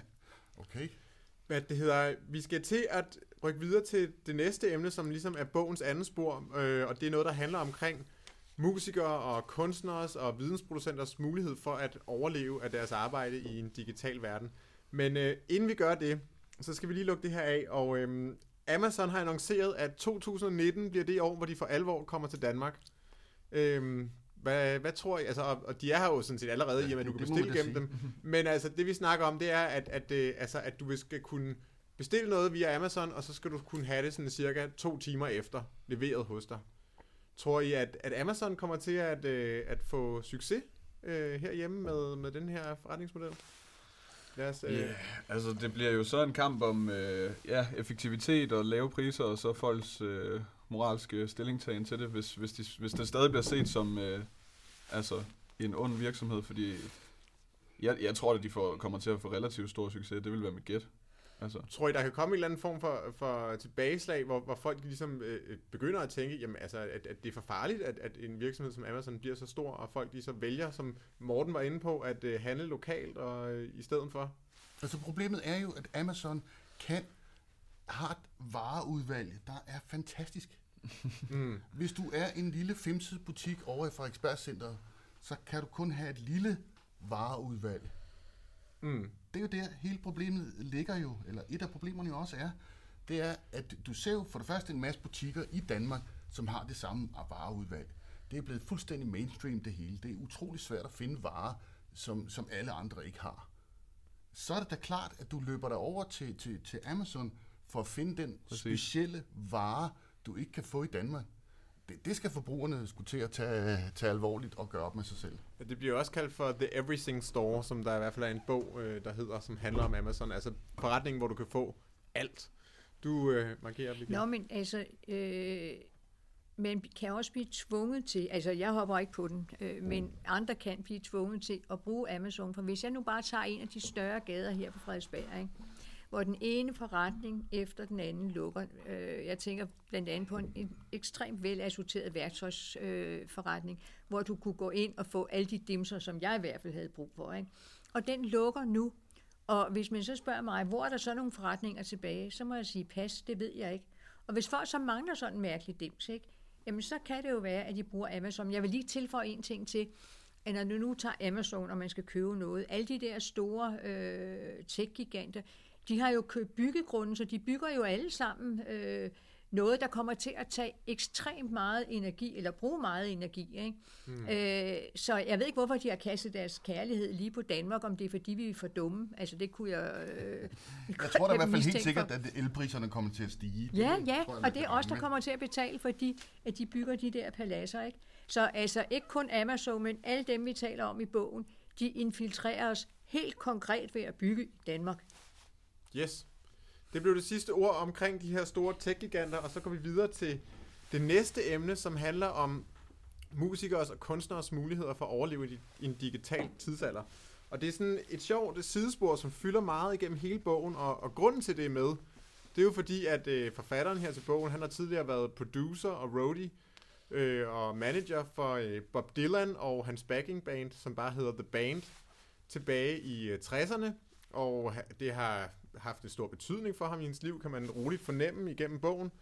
okay. Hvad det hedder, vi skal til at rykke videre til det næste emne, som ligesom er bogens anden spor, øh, og det er noget, der handler omkring musikere og kunstnere og vidensproducenters mulighed for at overleve af deres arbejde i en digital verden. Men øh, inden vi gør det, så skal vi lige lukke det her af, og øh, Amazon har annonceret, at 2019 bliver det år, hvor de for alvor kommer til Danmark. Øhm, hvad, hvad tror I? Altså, og, og de er her jo sådan set allerede, ja, i at du kan bestille gennem dem. Men altså, det vi snakker om, det er, at, at, at, øh, altså, at du skal kunne bestille noget via Amazon, og så skal du kunne have det sådan cirka to timer efter leveret hos dig. Tror I, at, at Amazon kommer til at, øh, at få succes øh, herhjemme med, med den her forretningsmodel? Lad os, øh... yeah, altså det bliver jo så en kamp om øh, ja, effektivitet og lave priser, og så folks øh, moralske stillingtagen til det, hvis, hvis, de, hvis det stadig bliver set som øh, altså en ond virksomhed, fordi jeg, jeg tror, at de får, kommer til at få relativt stor succes. Det vil være mit gæt. Altså. Tror I, der kan komme en eller anden form for, for tilbageslag, hvor, hvor folk ligesom øh, begynder at tænke, jamen, altså, at, at det er for farligt, at, at en virksomhed som Amazon bliver så stor, og folk de så vælger, som Morten var inde på, at øh, handle lokalt og øh, i stedet for? Altså problemet er jo, at Amazon kan har et vareudvalg, der er fantastisk. mm. Hvis du er en lille femset butik over i Frederiksberg Center, så kan du kun have et lille vareudvalg. Mm det er jo der, hele problemet ligger jo, eller et af problemerne jo også er, det er, at du ser jo for det første en masse butikker i Danmark, som har det samme vareudvalg. Det er blevet fuldstændig mainstream det hele. Det er utrolig svært at finde varer, som, som alle andre ikke har. Så er det da klart, at du løber dig over til, til, til Amazon for at finde den Præcis. specielle vare, du ikke kan få i Danmark det, det skal forbrugerne skulle til at tage, tage alvorligt og gøre op med sig selv. Det bliver også kaldt for The Everything Store, som der i hvert fald er en bog, øh, der hedder, som handler om Amazon. Altså forretningen, hvor du kan få alt. Du øh, markerer, Nå, Nå, men altså... Øh man kan også blive tvunget til, altså jeg hopper ikke på den, øh, men andre kan blive tvunget til at bruge Amazon. For hvis jeg nu bare tager en af de større gader her på Frederiksberg, ikke, hvor den ene forretning efter den anden lukker. Øh, jeg tænker blandt andet på en, en ekstremt velassorteret værktøjsforretning, øh, hvor du kunne gå ind og få alle de dimser, som jeg i hvert fald havde brug for. Ikke? Og den lukker nu. Og hvis man så spørger mig, hvor er der så nogle forretninger tilbage, så må jeg sige, pas, det ved jeg ikke. Og hvis folk så mangler sådan en mærkelig dims, ikke? jamen så kan det jo være, at de bruger Amazon. Jeg vil lige tilføje en ting til, at når du nu tager Amazon, og man skal købe noget, alle de der store øh, tech-giganter, de har jo købt byggegrunde, så de bygger jo alle sammen øh, noget, der kommer til at tage ekstremt meget energi, eller bruge meget energi. Ikke? Mm. Øh, så jeg ved ikke, hvorfor de har kastet deres kærlighed lige på Danmark, om det er, fordi vi er for dumme. Altså, det kunne jeg... Øh, jeg tror da i hvert fald helt sikkert, for. at elpriserne kommer til at stige. Ja, det, ja, jeg, og det er os, der kommer til at betale, fordi at de bygger de der paladser. Ikke? Så altså, ikke kun Amazon, men alle dem, vi taler om i bogen, de infiltrerer os helt konkret ved at bygge i Danmark. Yes. Det blev det sidste ord omkring de her store tech-giganter, og så går vi videre til det næste emne, som handler om musikers og kunstners muligheder for at overleve i en digital tidsalder. Og det er sådan et sjovt det sidespor, som fylder meget igennem hele bogen, og, og grunden til det er med, det er jo fordi, at øh, forfatteren her til bogen, han har tidligere været producer og roadie øh, og manager for øh, Bob Dylan og hans backing band, som bare hedder The Band, tilbage i øh, 60'erne, og det har haft en stor betydning for ham i hans liv, kan man roligt fornemme igennem bogen.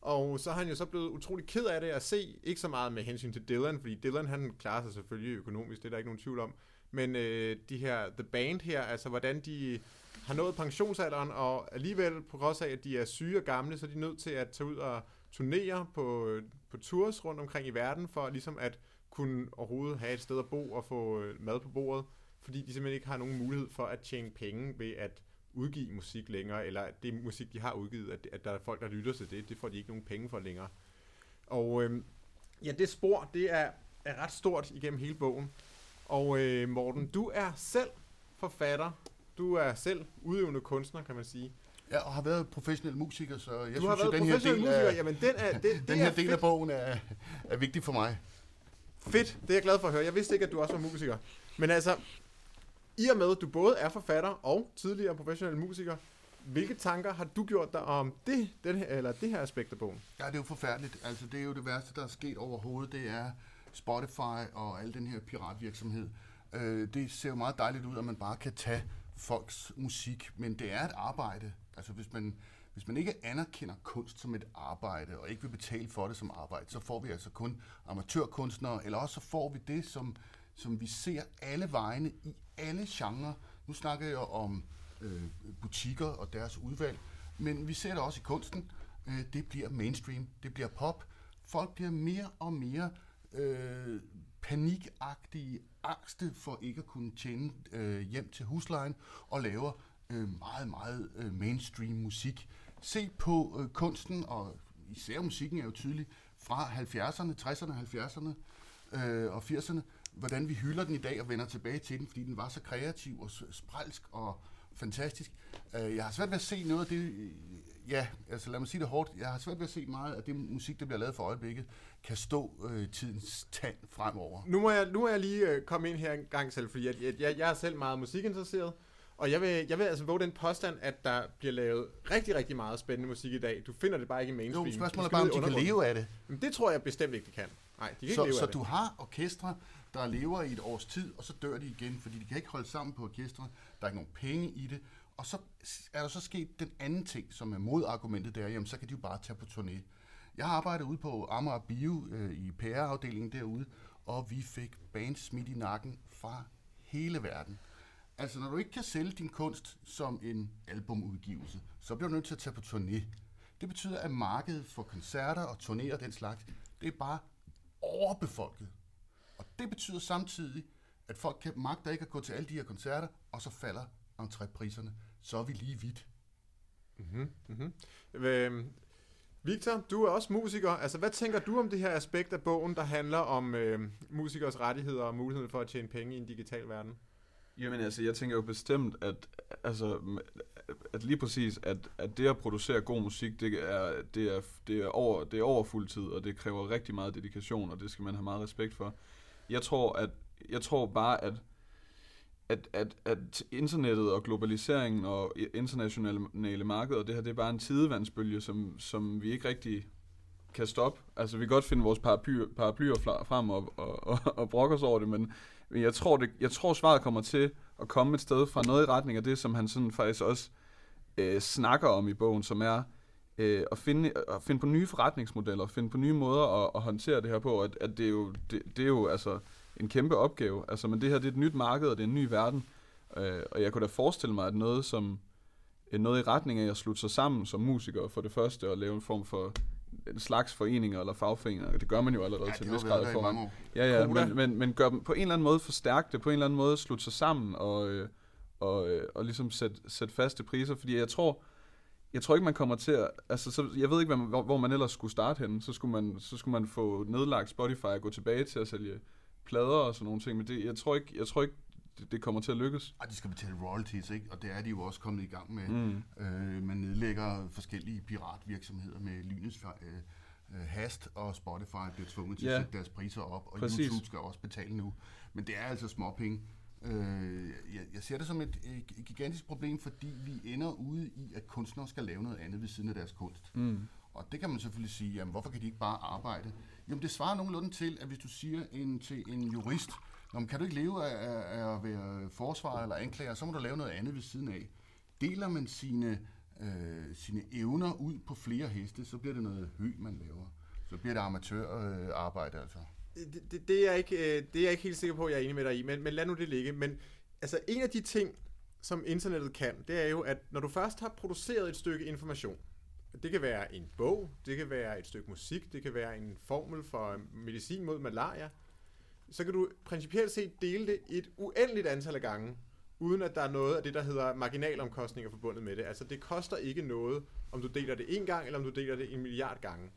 Og så har han jo så blevet utrolig ked af det at se, ikke så meget med hensyn til Dylan, fordi Dylan han klarer sig selvfølgelig økonomisk, det er der ikke nogen tvivl om, men øh, de her, The Band her, altså hvordan de har nået pensionsalderen, og alligevel på trods af, at de er syge og gamle, så er de nødt til at tage ud og turnere på, på tours rundt omkring i verden, for ligesom at kunne overhovedet have et sted at bo og få øh, mad på bordet, fordi de simpelthen ikke har nogen mulighed for at tjene penge ved at udgive musik længere, eller at det musik, de har udgivet, at, at der er folk, der lytter til det, det får de ikke nogen penge for længere. Og øh, ja, det spor, det er, er ret stort igennem hele bogen. Og øh, Morten, du er selv forfatter. Du er selv udøvende kunstner, kan man sige. Ja, og har været professionel musiker, så jeg du synes, at den her del musiker. af, Jamen, den, er, det, det den er her del fedt. af bogen er, er vigtig for mig. Fedt, det er jeg glad for at høre. Jeg vidste ikke, at du også var musiker. Men altså, i og med, at du både er forfatter og tidligere professionel musiker, hvilke tanker har du gjort dig om det, den her, eller det her aspekt af bogen? Ja, det er jo forfærdeligt. Altså, det er jo det værste, der er sket overhovedet. Det er Spotify og al den her piratvirksomhed. Øh, det ser jo meget dejligt ud, at man bare kan tage folks musik, men det er et arbejde. Altså, hvis man, hvis man ikke anerkender kunst som et arbejde, og ikke vil betale for det som arbejde, så får vi altså kun amatørkunstnere, eller også så får vi det, som, som vi ser alle vegne i alle genrer. Nu snakker jeg om øh, butikker og deres udvalg, men vi ser det også i kunsten. Øh, det bliver mainstream, det bliver pop. Folk bliver mere og mere øh, panikagtige, angste for ikke at kunne tjene øh, hjem til huslejen, og laver øh, meget, meget øh, mainstream musik. Se på øh, kunsten, og især musikken er jo tydelig, fra 70'erne, 60'erne, 70'erne øh, og 80'erne, hvordan vi hylder den i dag og vender tilbage til den, fordi den var så kreativ og s- sprælsk og fantastisk. Øh, jeg har svært ved at se noget af det, øh, ja, altså lad mig sige det hårdt, jeg har svært ved at se meget af det musik, der bliver lavet for øjeblikket, kan stå øh, tidens tand fremover. Nu må jeg, nu må jeg lige øh, komme ind her en gang selv, fordi at jeg, jeg er selv meget musikinteresseret, og jeg vil, jeg vil altså våge den påstand, at der bliver lavet rigtig, rigtig meget spændende musik i dag. Du finder det bare ikke i mainstream. Jo, spørgsmålet er bare, om de kan leve af det. Men det tror jeg bestemt ikke, de kan. Nej, de kan ikke Så, leve så af det. du har orkestre, der lever i et års tid, og så dør de igen, fordi de kan ikke holde sammen på orkestret, Der er ikke nogen penge i det. Og så er der så sket den anden ting, som er modargumentet der, jamen så kan de jo bare tage på turné. Jeg har arbejdet ude på Amager Bio øh, i PR-afdelingen derude, og vi fik bands smidt i nakken fra hele verden. Altså, når du ikke kan sælge din kunst som en albumudgivelse, så bliver du nødt til at tage på turné. Det betyder, at markedet for koncerter og turnéer og den slags, det er bare overbefolket. Det betyder samtidig, at folk kan magter ikke at gå til alle de her koncerter, og så falder entrépriserne. Så er vi lige vidt. Øh, Victor, du er også musiker. Altså, hvad tænker du om det her aspekt af bogen, der handler om øh, musikers rettigheder og muligheden for at tjene penge i en digital verden? Jamen altså, jeg tænker jo bestemt, at, altså, at lige præcis, at, at det at producere god musik, det er, det, er, det, er over, det er over fuld tid, og det kræver rigtig meget dedikation, og det skal man have meget respekt for. Jeg tror, at, jeg tror bare, at, at, at, at internettet og globaliseringen og internationale markeder, det her, det er bare en tidevandsbølge, som, som vi ikke rigtig kan stoppe. Altså, vi kan godt finde vores paraplyer, paraplyer frem og, og, og, og brokke os over det, men, men jeg, tror, det, jeg tror, svaret kommer til at komme et sted fra noget i retning af det, som han sådan faktisk også øh, snakker om i bogen, som er øh, at, finde, at finde på nye forretningsmodeller, finde på nye måder at, at håndtere det her på, at, at det, er jo, det, det er jo altså en kæmpe opgave. Altså, men det her det er et nyt marked, og det er en ny verden. Øh, og jeg kunne da forestille mig, at noget som øh, noget i retning af at slutte sig sammen som musikere for det første, og lave en form for en slags foreninger eller fagforeninger. Det gør man jo allerede Ja, til en vis grad i forvejen. Ja, ja, men, men, men gør dem på en eller anden måde forstærke det, på en eller anden måde slutte sig sammen og, øh, og, øh, og ligesom sætte, sætte faste priser, fordi jeg tror, jeg tror ikke, man kommer til at, altså, så, jeg ved ikke, hvad, hvor, hvor man ellers skulle starte henne, så skulle, man, så skulle man få nedlagt Spotify og gå tilbage til at sælge plader og sådan nogle ting, men det, jeg tror ikke, jeg tror ikke det, det kommer til at lykkes. Og de skal betale royalties, ikke? Og det er de jo også kommet i gang med. Mm. Øh, man nedlægger forskellige piratvirksomheder med lynets øh, øh, Hast og Spotify bliver tvunget til Ja. at sætte deres priser op, og Præcis. YouTube skal også betale nu. Men det er altså småpenge. Øh, jeg, jeg ser det som et, et gigantisk problem, fordi vi ender ude i, at kunstnere skal lave noget andet ved siden af deres kunst. Mm. Og det kan man selvfølgelig sige, jamen hvorfor kan de ikke bare arbejde? Jamen det svarer nogenlunde til, at hvis du siger en, til en jurist, Nå, kan du ikke leve af, af, af at være forsvarer eller anklager, så må du lave noget andet ved siden af. Deler man sine, øh, sine evner ud på flere heste, så bliver det noget hø, man laver. Så bliver det amatørarbejde, øh, arbejde, altså det, det, det, er jeg ikke, øh, det er jeg ikke helt sikker på, at jeg er enig med dig i, men, men lad nu det ligge. Men altså, en af de ting, som internettet kan, det er jo, at når du først har produceret et stykke information, det kan være en bog, det kan være et stykke musik, det kan være en formel for medicin mod malaria, så kan du principielt set dele det et uendeligt antal af gange, uden at der er noget af det, der hedder marginalomkostninger forbundet med det. Altså det koster ikke noget, om du deler det en gang, eller om du deler det en milliard gange.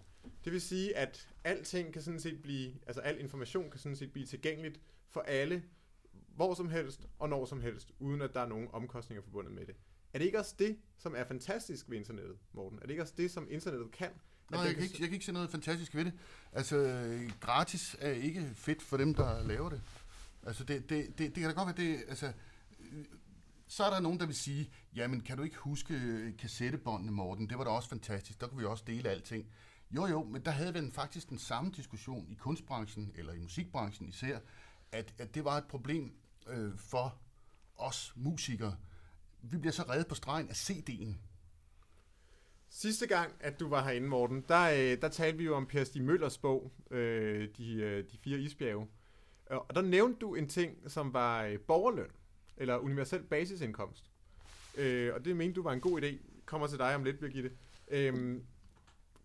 Det vil sige, at alting kan sådan set blive, altså al information kan sådan set blive tilgængeligt for alle, hvor som helst og når som helst, uden at der er nogen omkostninger forbundet med det. Er det ikke også det, som er fantastisk ved internettet, Morten? Er det ikke også det, som internettet kan? Nej, jeg kan, ikke, jeg kan ikke se noget fantastisk ved det. Altså, gratis er ikke fedt for dem, der laver det. Altså, det, det, det, det kan da godt være, det, altså, så er der nogen, der vil sige, jamen, kan du ikke huske kassettebåndene, Morten? Det var da også fantastisk. Der kunne vi også dele alting. Jo, jo, men der havde vi den faktisk den samme diskussion i kunstbranchen, eller i musikbranchen især, at, at det var et problem øh, for os musikere. Vi bliver så reddet på stregen af CD'en. Sidste gang, at du var herinde, Morten, der, øh, der talte vi jo om Per Stig Møllers bog, øh, de, øh, de fire isbjerge. Og der nævnte du en ting, som var øh, borgerløn, eller universel basisindkomst. Øh, og det mente du var en god idé. Kommer til dig om lidt, Birgitte. Øh,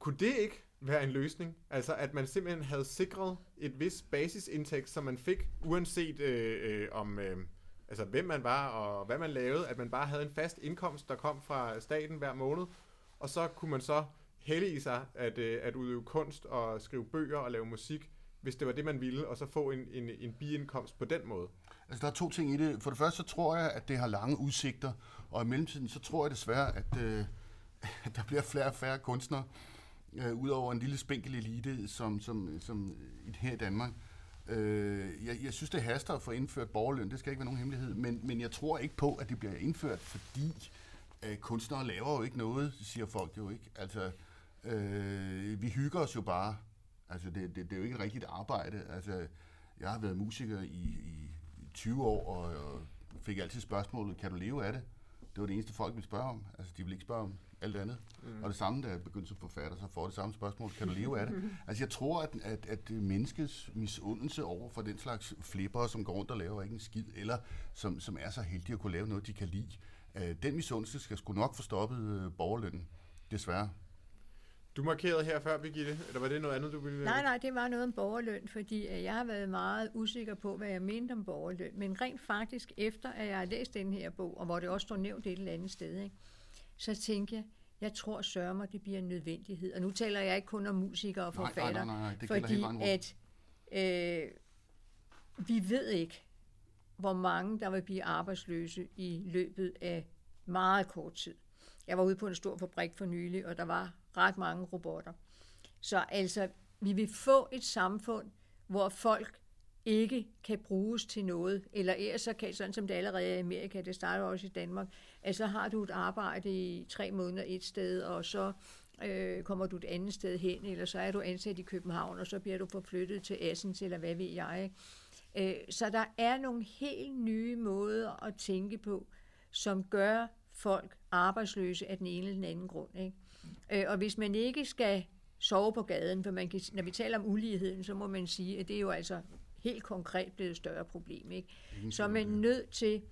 kunne det ikke være en løsning? Altså, at man simpelthen havde sikret et vis basisindtægt, som man fik, uanset øh, øh, om... Øh, altså hvem man var og hvad man lavede, at man bare havde en fast indkomst, der kom fra staten hver måned, og så kunne man så hælde i sig at, øh, at udøve kunst og skrive bøger og lave musik, hvis det var det, man ville, og så få en, en, en biindkomst på den måde. Altså, der er to ting i det. For det første, så tror jeg, at det har lange udsigter, og i mellemtiden, så tror jeg desværre, at, øh, at der bliver flere og færre kunstnere, øh, udover en lille spinkel elite, som, som, som her i Danmark. Øh, jeg, jeg synes, det haster at få indført borgerløn, det skal ikke være nogen hemmelighed, men, men jeg tror ikke på, at det bliver indført, fordi øh, kunstnere laver jo ikke noget, siger folk jo ikke. Altså, øh, vi hygger os jo bare. Altså, det, det, det er jo ikke et rigtigt arbejde. Altså, jeg har været musiker i, i, i 20 år, og, og fik altid spørgsmålet, kan du leve af det? Det var det eneste, folk ville spørge om. Altså, de ville ikke spørge om alt andet. Mm. Og det samme, da jeg begyndte som forfatter, så får det samme spørgsmål, kan du leve af det? Altså, jeg tror, at, at, at menneskets misundelse over for den slags flippere, som går rundt og laver ikke en skid, eller som, som er så heldige at kunne lave noget, de kan lide, øh, den misundelse skal sgu nok få stoppet øh, borgerlønnen, desværre. Du markerede her før, Birgitte, eller var det noget andet, du ville... Nej, nej, det var noget om borgerløn, fordi øh, jeg har været meget usikker på, hvad jeg mente om borgerløn. Men rent faktisk, efter at jeg har læst den her bog, og hvor det også står nævnt et eller andet sted, ikke, så tænkte jeg, jeg tror sørger det bliver en nødvendighed. Og nu taler jeg ikke kun om musikere og Nej, nej, forfatter, nej, nej, det fordi at øh, vi ved ikke, hvor mange der vil blive arbejdsløse i løbet af meget kort tid. Jeg var ude på en stor fabrik for nylig, og der var ret mange robotter. Så altså, vi vil få et samfund, hvor folk ikke kan bruges til noget, eller ellers så kan, sådan som det allerede er i Amerika, det starter også i Danmark, at så har du et arbejde i tre måneder et sted, og så øh, kommer du et andet sted hen, eller så er du ansat i København, og så bliver du forflyttet til Assens, eller hvad ved jeg. Ikke? Øh, så der er nogle helt nye måder at tænke på, som gør folk arbejdsløse af den ene eller den anden grund. Ikke? Øh, og hvis man ikke skal sove på gaden, for man kan, når vi taler om uligheden, så må man sige, at det er jo altså helt konkret blevet et større problem. Ikke? Så er man nødt til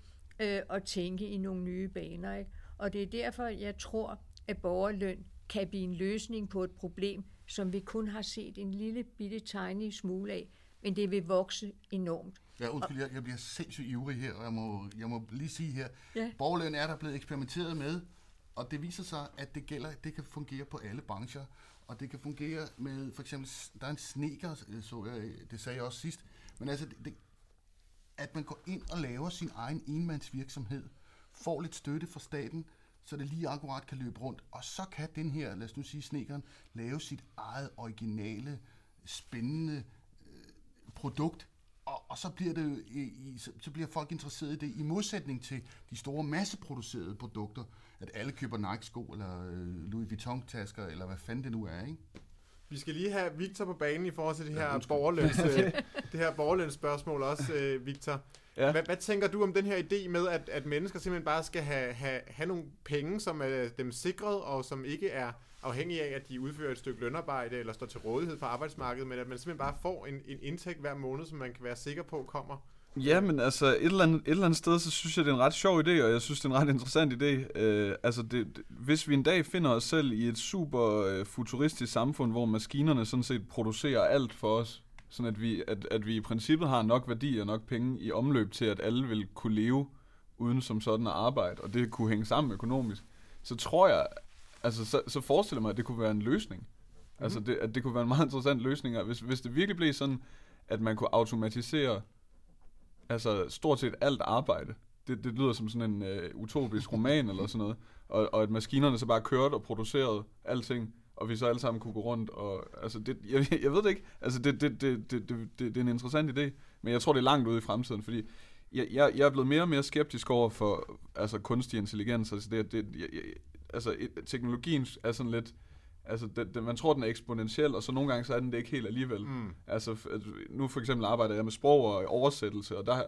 øh, at tænke i nogle nye baner. Ikke? Og det er derfor, jeg tror, at borgerløn kan blive en løsning på et problem, som vi kun har set en lille bitte tiny smule af, men det vil vokse enormt. Ja, undskyld, jeg, jeg bliver sindssygt ivrig her, og jeg må, jeg må lige sige her, Ja. borgerløn er der blevet eksperimenteret med, og det viser sig, at det gælder, det kan fungere på alle brancher, og det kan fungere med, for eksempel, der er en sneker, øh, så jeg, det sagde jeg også sidst, men altså, det, det, at man går ind og laver sin egen enmandsvirksomhed, får lidt støtte fra staten, så det lige akkurat kan løbe rundt. Og så kan den her, lad os nu sige snekeren, lave sit eget originale, spændende øh, produkt, og, og så bliver det i, i, så, så bliver folk interesseret i det i modsætning til de store masseproducerede produkter, at alle køber Nike-sko eller øh, Louis Vuitton-tasker eller hvad fanden det nu er, ikke? Vi skal lige have Victor på banen i forhold til det Ja, her undskyld. borgerløns, øh, det her borgerlønsspørgsmål også, øh, Victor. Ja. Hvad, hvad tænker du om den her idé med, at, at mennesker simpelthen bare skal have, have, have nogle penge, som er dem sikret, og som ikke er afhængige af, at de udfører et stykke lønarbejde eller står til rådighed for arbejdsmarkedet, men at man simpelthen bare får en, en indtægt hver måned, som man kan være sikker på kommer? Ja, men altså et eller, andet, et eller andet sted, så synes jeg, det er en ret sjov idé, og jeg synes, det er en ret interessant idé. Øh, altså, det, det, hvis vi en dag finder os selv i et super øh, futuristisk samfund, hvor maskinerne sådan set producerer alt for os, sådan at vi, at, at vi i princippet har nok værdi og nok penge i omløb til, at alle vil kunne leve uden som sådan at arbejde, og det kunne hænge sammen økonomisk, så tror jeg, altså så, så forestiller jeg mig, at det kunne være en løsning. Mm-hmm. Altså, det, at det kunne være en meget interessant løsning, og hvis, hvis det virkelig blev sådan, at man kunne automatisere altså stort set alt arbejde. Det, det lyder som sådan en øh, utopisk roman eller sådan noget. Og, og at maskinerne så bare kørte og producerede alting, og vi så alle sammen kunne gå rundt. Og, altså det, jeg, jeg ved det ikke. Altså det, det, det, det, det, det, det er en interessant idé, men jeg tror, det er langt ude i fremtiden, fordi jeg, jeg, jeg er blevet mere og mere skeptisk over for altså, kunstig intelligens. Altså, det, det, jeg, jeg, altså teknologien er sådan lidt... Altså, det, det, man tror, den er eksponentiel, og så nogle gange, så er den det ikke helt alligevel. Mm. Altså, nu for eksempel arbejder jeg med sprog og oversættelse, og der,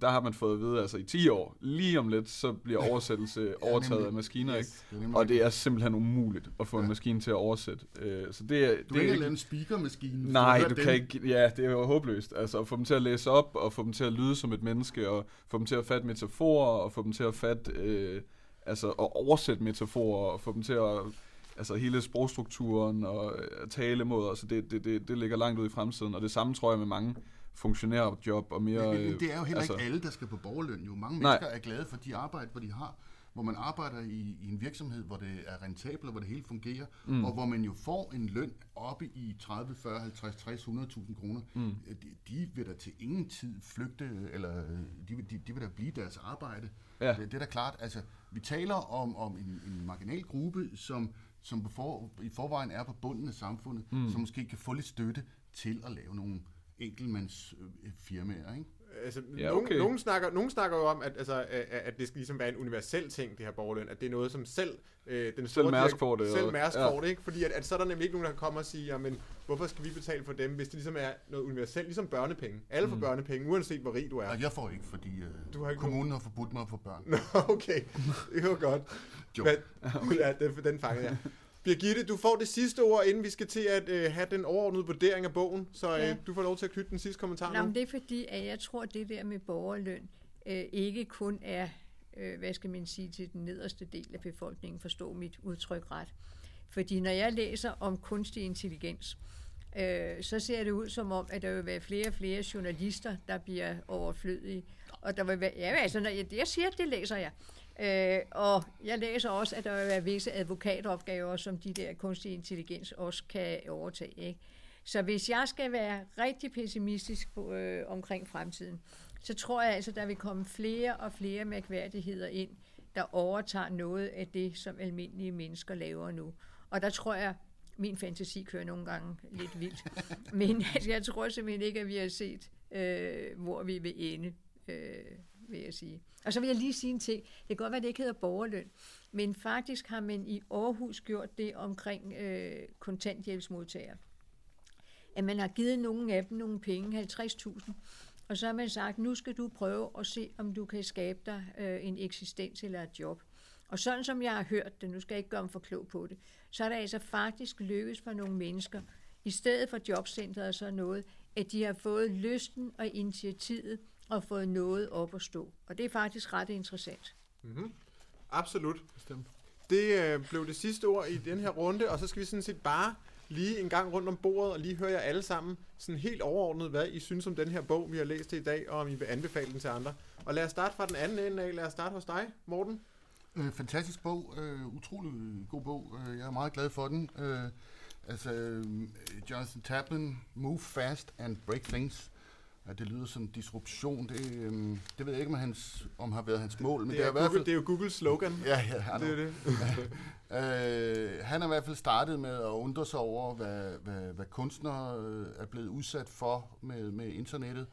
der har man fået at vide, altså i 10 år, lige om lidt, så bliver oversættelse overtaget nemlig. af maskiner, ikke? Det er nemlig Og det er simpelthen umuligt at få en Ja. maskine til at oversætte. Øh, så det er, Du det kan er ikke ikke, lave en speakermaskine. Nej, du kan den. ikke. Ja, det er jo håbløst. Altså at få dem til at læse op, og få dem til at lyde som et menneske, og få dem til at fatte metaforer, og få dem til at fatte, øh, altså at oversætte metaforer, og få dem til at, altså hele sprogstrukturen og øh, talemåder, så det, det, det, det ligger langt ud i fremtiden. Og det samme tror jeg med mange funktionærjob og mere... Men, men øh, det er jo heller altså- ikke alle, der skal på borgerløn. Jo. Mange Nej. mennesker er glade for de arbejde, hvor de har, hvor man arbejder i, i en virksomhed, hvor det er rentabelt, og hvor det hele fungerer, mm. og hvor man jo får en løn oppe i 30, 40, 50, 60, 100.000 kroner. Mm. De, de vil da til ingen tid flygte, eller øh, de, vil- de, de vil da blive deres arbejde. Ja. Det, det er da klart. Altså, vi taler om, om en, en marginal gruppe, som, som på for, i forvejen er på bunden af samfundet, mm. som måske kan få lidt støtte til at lave nogle enkeltmands øh, ikke? Altså, Ja, ja, nogen, okay. nogen, snakker, nogen snakker jo om, at, altså, at, at det skal ligesom være en universel ting, det her borgerløn. At det er noget, som selv øh, den store Mærsk direk- får det, Selv og- Mærsk ja. får det, ikke? Fordi at, at så er der nemlig ikke nogen, der kan komme og sige, jamen, hvorfor skal vi betale for dem, hvis det ligesom er noget universelt, ligesom børnepenge. Alle får Mm. børnepenge, uanset hvor rig du er. Og jeg får ikke, fordi øh, Du har ikke kommunen har forbudt mig at få børn. Nå, okay. Det var godt. Jo. Men, ja, den, den fangede jeg. Birgitte, du får det sidste ord, inden vi skal til at øh, have den overordnede vurdering af bogen. Så øh, Ja. du får lov til at knytte den sidste kommentar Nå, nu. men det er fordi, at jeg tror, at det der med borgerløn øh, ikke kun er, øh, hvad skal man sige, til den nederste del af befolkningen, forstå mit udtryk ret. Fordi når jeg læser om kunstig intelligens, øh, så ser det ud som om, at der vil være flere og flere journalister, der bliver overflødige. Og der vil være, ja, altså, når jeg, jeg siger, at det læser jeg. Øh, og jeg læser også, at der vil være visse advokatopgaver, som de der kunstig intelligens også kan overtage. Ikke? Så hvis jeg skal være rigtig pessimistisk på, øh, omkring fremtiden, så tror jeg altså, der vil komme flere og flere mærkværdigheder ind, der overtager noget af det, som almindelige mennesker laver nu. Og der tror jeg, min fantasi kører nogle gange lidt vildt. Men altså, jeg tror simpelthen ikke, at vi har set, øh, hvor vi vil ende, øh, vil jeg sige. Og så vil jeg lige sige en ting. Det kan godt være, at det ikke hedder borgerløn, men faktisk har man i Aarhus gjort det omkring øh, kontanthjælpsmodtagere. At man har givet nogle af dem nogle penge, 50.000, og så har man sagt, nu skal du prøve at se, om du kan skabe dig øh, en eksistens eller et job. Og sådan som jeg har hørt det, nu skal jeg ikke gøre mig for klog på det, så er det altså faktisk lykkes for nogle mennesker, i stedet for jobcentret og sådan noget, at de har fået lysten og initiativet og fået noget op at stå. Og det er faktisk ret interessant. Mm-hmm. Absolut. Bestemt. Det øh, blev det sidste ord i den her runde, og så skal vi sådan set bare lige en gang rundt om bordet og lige høre jer alle sammen sådan helt overordnet, hvad I synes om den her bog, vi har læst i dag, og om I vil anbefale den til andre. Og lad os starte fra den anden ende af. Lad os starte hos dig, Morten. Øh, fantastisk bog. Øh, utrolig god bog. Øh, jeg er meget glad for den. Øh, altså, øh, Jonathan Taplin, Move Fast and Break Things. Ja, det lyder som disruption. Det, øhm, det ved jeg ikke, om, hans, om har været hans mål, men Det det, er, er i hvert Google, fald... det er jo Googles slogan. Ja, ja, han, Det er det. øh, han har i hvert fald startet med at undre sig over, hvad, hvad, hvad kunstnere øh, er blevet udsat for med, med internettet.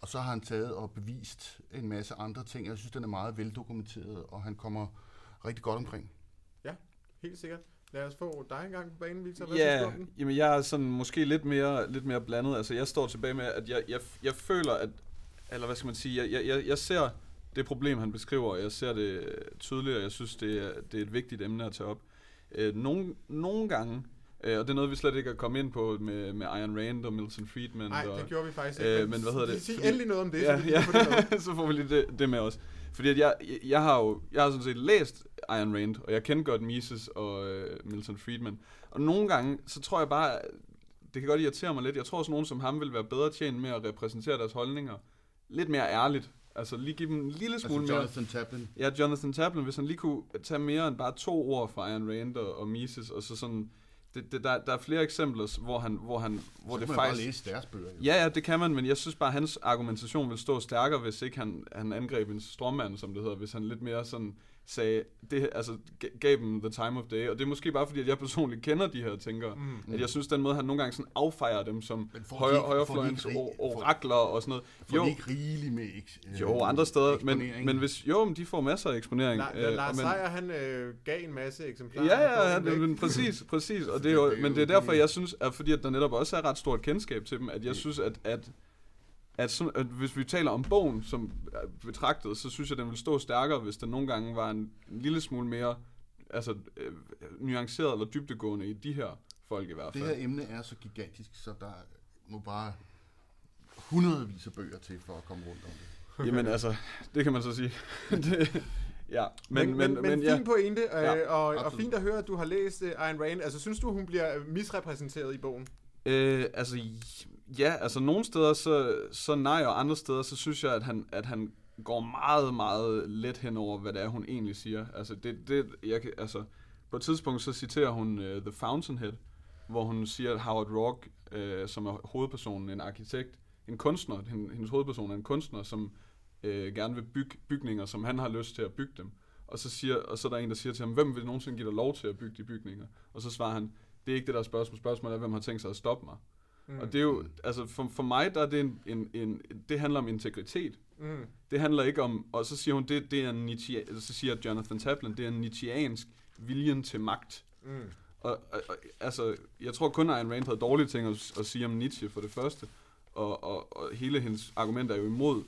Og så har han taget og bevist en masse andre ting. Jeg synes, den er meget veldokumenteret, og han kommer rigtig godt omkring. Helt sikkert. Lad os få dig en gang på banen, Victor. Hvad Ja, jamen jeg er sådan måske lidt mere, lidt mere blandet. Altså jeg står tilbage med, at jeg, jeg, jeg føler, at, eller hvad skal man sige, jeg, jeg, jeg ser det problem, han beskriver, og jeg ser det tydeligt, og jeg synes, det er, det er et vigtigt emne at tage op. Øh, nogle, nogle gange, øh, og det er noget, vi slet ikke er kommet ind på med, med Ayn Rand og Milton Friedman. Nej, det gjorde vi faktisk øh, ikke. men hvad hedder det? Sig endelig noget om det, ja, så ja. få det så får vi lige det, det med os. Fordi at jeg, jeg, jeg har jo jeg har sådan set læst Ayn Rand, og jeg kender godt Mises og øh, Milton Friedman. Og nogle gange, så tror jeg bare, det kan godt irritere mig lidt. Jeg tror også, nogen som ham vil være bedre tjent med at repræsentere deres holdninger lidt mere ærligt. Altså lige give dem en lille smule Altså mere... Jonathan Taplin. Ja, Jonathan Taplin, hvis han lige kunne tage mere end bare to ord fra Ayn Rand og, og Mises, og så sådan... Det, det, der, der er flere eksempler, hvor han, hvor han, hvor så det kan man faktisk... bare læse deres bøger. Jo. Ja, ja, det kan man, men jeg synes bare, at hans argumentation vil stå stærkere, hvis ikke han, han angreb en stråmand, som det hedder, hvis han lidt mere sådan sagde, det, altså gav dem the time of day, og det er måske bare fordi, at jeg personligt kender de her tænkere, mm. at jeg synes, den måde, han nogle gange sådan affejer dem som højre, de højrefløjens or- orakler og sådan noget. Får Jo, de ikke rigeligt med eks- øh, jo, andre steder, men, men hvis, jo, men de får masser af eksponering. La- øh, Lars Seier, han øh, gav en masse eksemplarer. Ja, Han ja, væk. men præcis, præcis. Og det er jo, men det er derfor, jeg synes, at fordi at der netop også er ret stort kendskab til dem, at jeg synes, at, at, at, sådan, at hvis vi taler om bogen som er betragtet, så synes jeg, den vil stå stærkere, hvis den nogle gange var en, en lille smule mere altså, øh, nuanceret eller dybdegående i de her folk i hvert Det fald. her emne er så gigantisk, så der må bare hundredvis af bøger til for at komme rundt om det. Jamen altså, det kan man så sige. det, ja, Men, men, men, men ja. fin pointe, øh, Ja, og, og fint at høre, at du har læst øh, Ayn Rand. Altså, synes du, hun bliver misrepræsenteret i bogen? Øh, altså, ja, altså nogle steder så, så nej, og andre steder så synes jeg, at han, at han går meget, meget let hen over, hvad det er, hun egentlig siger. Altså, det, det, jeg, kan- altså på et tidspunkt så citerer hun uh, The Fountainhead, hvor hun siger, at Howard Rock, uh, som er hovedpersonen, en arkitekt, en kunstner, hendes hovedperson er en kunstner, som uh, gerne vil bygge bygninger, som han har lyst til at bygge dem. Og så, siger, og så er der en, der siger til ham, hvem vil nogensinde give dig lov til at bygge de bygninger? Og så svarer han, det er ikke det, der er spørgsmål. Spørgsmålet er, hvem har tænkt sig at stoppe mig? Mm. Og det er jo, altså for, for mig, der er det en, en, en, det handler om integritet. Mm. Det handler ikke om, og så siger hun, det, det er en Nietzsche, så siger Jonathan Taplin, det er en Nietzscheansk viljen til magt. Mm. Og, og, og altså, jeg tror kun, at Ayn Rand havde dårlige ting at, at sige om Nietzsche for det første. Og, og, og hele hendes argument er jo imod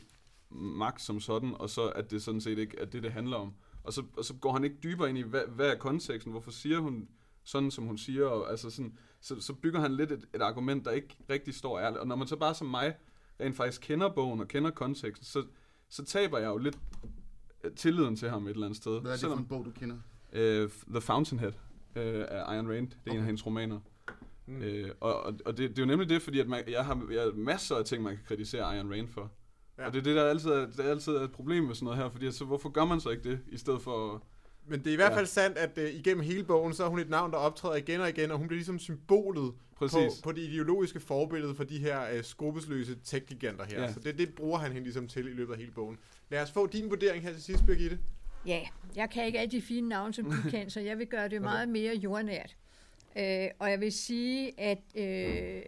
magt som sådan, og så at det sådan set ikke er det, det handler om. Og så, og så går han ikke dybere ind i, hvad, hvad er konteksten, hvorfor siger hun sådan, som hun siger, og altså sådan, så, så bygger han lidt et, et argument, der ikke rigtig står ærligt. Og når man så bare som mig rent faktisk kender bogen og kender konteksten, så, så taber jeg jo lidt øh, tilliden til ham et eller andet sted. Hvad er det for en bog, du kender? Uh, The Fountainhead uh, af Ayn Rand. Det er okay. en af hendes romaner. Mm. Uh, og og, og det, det er jo nemlig det, fordi at man, jeg, har, jeg har masser af ting, man kan kritisere Ayn Rand for. Ja. Og det er det, der altid er, det er altid er et problem med sådan noget her, fordi så hvorfor gør man så ikke det, i stedet for... Men det er i hvert Ja. fald sandt, at uh, igennem hele bogen, så er hun et navn, der optræder igen og igen, og hun bliver ligesom symbolet på, Præcis. på det ideologiske forbillede for de her uh, skrupelløse tech-giganter her. Ja. Så det, det bruger han hende ligesom til i løbet af hele bogen. Lad os få din vurdering her til sidst, Birgitte. Ja, jeg kan ikke alle de fine navne, som du kan, så jeg vil gøre det meget mere jordnært. Øh, og jeg vil sige, at øh,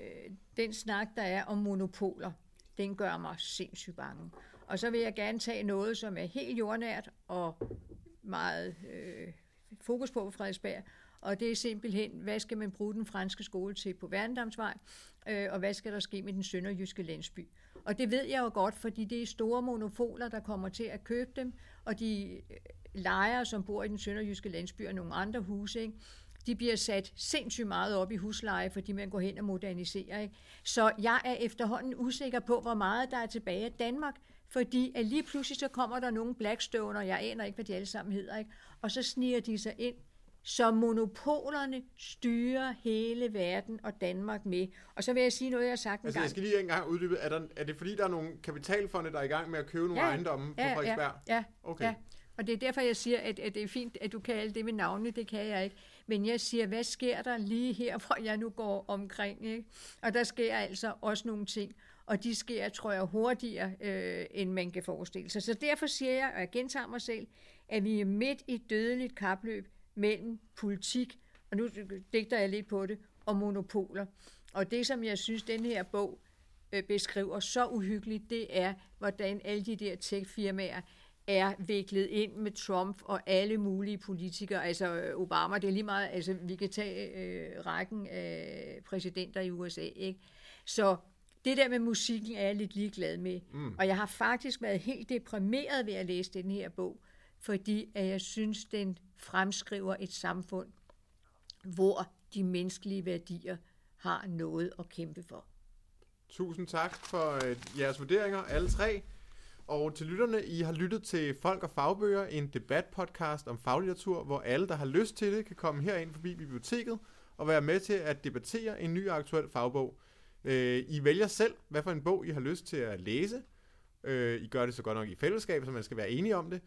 den snak, der er om monopoler, den gør mig sindssygt bange. Og så vil jeg gerne tage noget, som er helt jordnært og meget øh, fokus på på Frederiksberg. Og det er simpelthen, hvad skal man bruge den franske skole til på Værendamsvej, øh, og hvad skal der ske med den sønderjyske landsby. Og det ved jeg jo godt, fordi det er store monopoler, der kommer til at købe dem, og de øh, lejere, som bor i den sønderjyske landsby og nogle andre huse, ikke? de bliver sat sindssygt meget op i husleje, fordi man går hen og moderniserer. Ikke? Så jeg er efterhånden usikker på, hvor meget der er tilbage af Danmark, fordi at lige pludselig så kommer der nogle Blackstone, og jeg aner ikke, hvad de alle sammen hedder, ikke? og så sniger de sig ind, så monopolerne styrer hele verden og Danmark med. Og så vil jeg sige noget, jeg har sagt en Altså, gang. jeg skal lige engang uddybe. Er, der, er det fordi, der er nogle kapitalfonde, der er i gang med at købe nogle Ja, ejendomme på ja, Frederiksberg? Ja, ja, Okay. ja. Og det er derfor, jeg siger, at, at det er fint, at du kan alle det med navne, det kan jeg ikke. Men jeg siger, hvad sker der lige her, hvor jeg nu går omkring? Ikke? Og der sker altså også nogle ting og de sker, tror jeg, hurtigere, øh, end man kan forestille sig. Så derfor siger jeg, og jeg gentager mig selv, at vi er midt i et dødeligt kapløb mellem politik, og nu digter jeg lidt på det, og monopoler. Og det, som jeg synes, den her bog øh, beskriver så uhyggeligt, det er, hvordan alle de der tech-firmaer er viklet ind med Trump og alle mulige politikere, altså øh, Obama, det er lige meget, altså vi kan tage øh, rækken af præsidenter i USA, ikke? Så det der med musikken er jeg lidt ligeglad med. Mm. Og jeg har faktisk været helt deprimeret ved at læse den her bog, fordi at jeg synes, den fremskriver et samfund, hvor de menneskelige værdier har noget at kæmpe for. Tusind tak for øh, jeres vurderinger, alle tre. Og til lytterne, I har lyttet til Folk og Fagbøger, en debatpodcast om faglitteratur, hvor alle, der har lyst til det, kan komme herind forbi biblioteket og være med til at debattere en ny aktuel fagbog. Øh, I vælger selv, hvad for en bog I har lyst til at læse. Øh, I gør det så godt nok i fællesskab, så man skal være enige om det.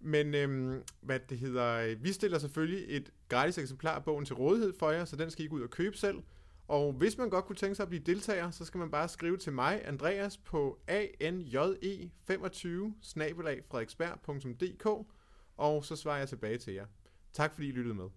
Men øhm, hvad det hedder, vi stiller selvfølgelig et gratis eksemplar af bogen til rådighed for jer, så den skal I gå ud og købe selv. Og hvis man godt kunne tænke sig at blive deltager, så skal man bare skrive til mig, Andreas, på anje25 frederiksberg.dk, og så svarer jeg tilbage til jer. Tak fordi I lyttede med.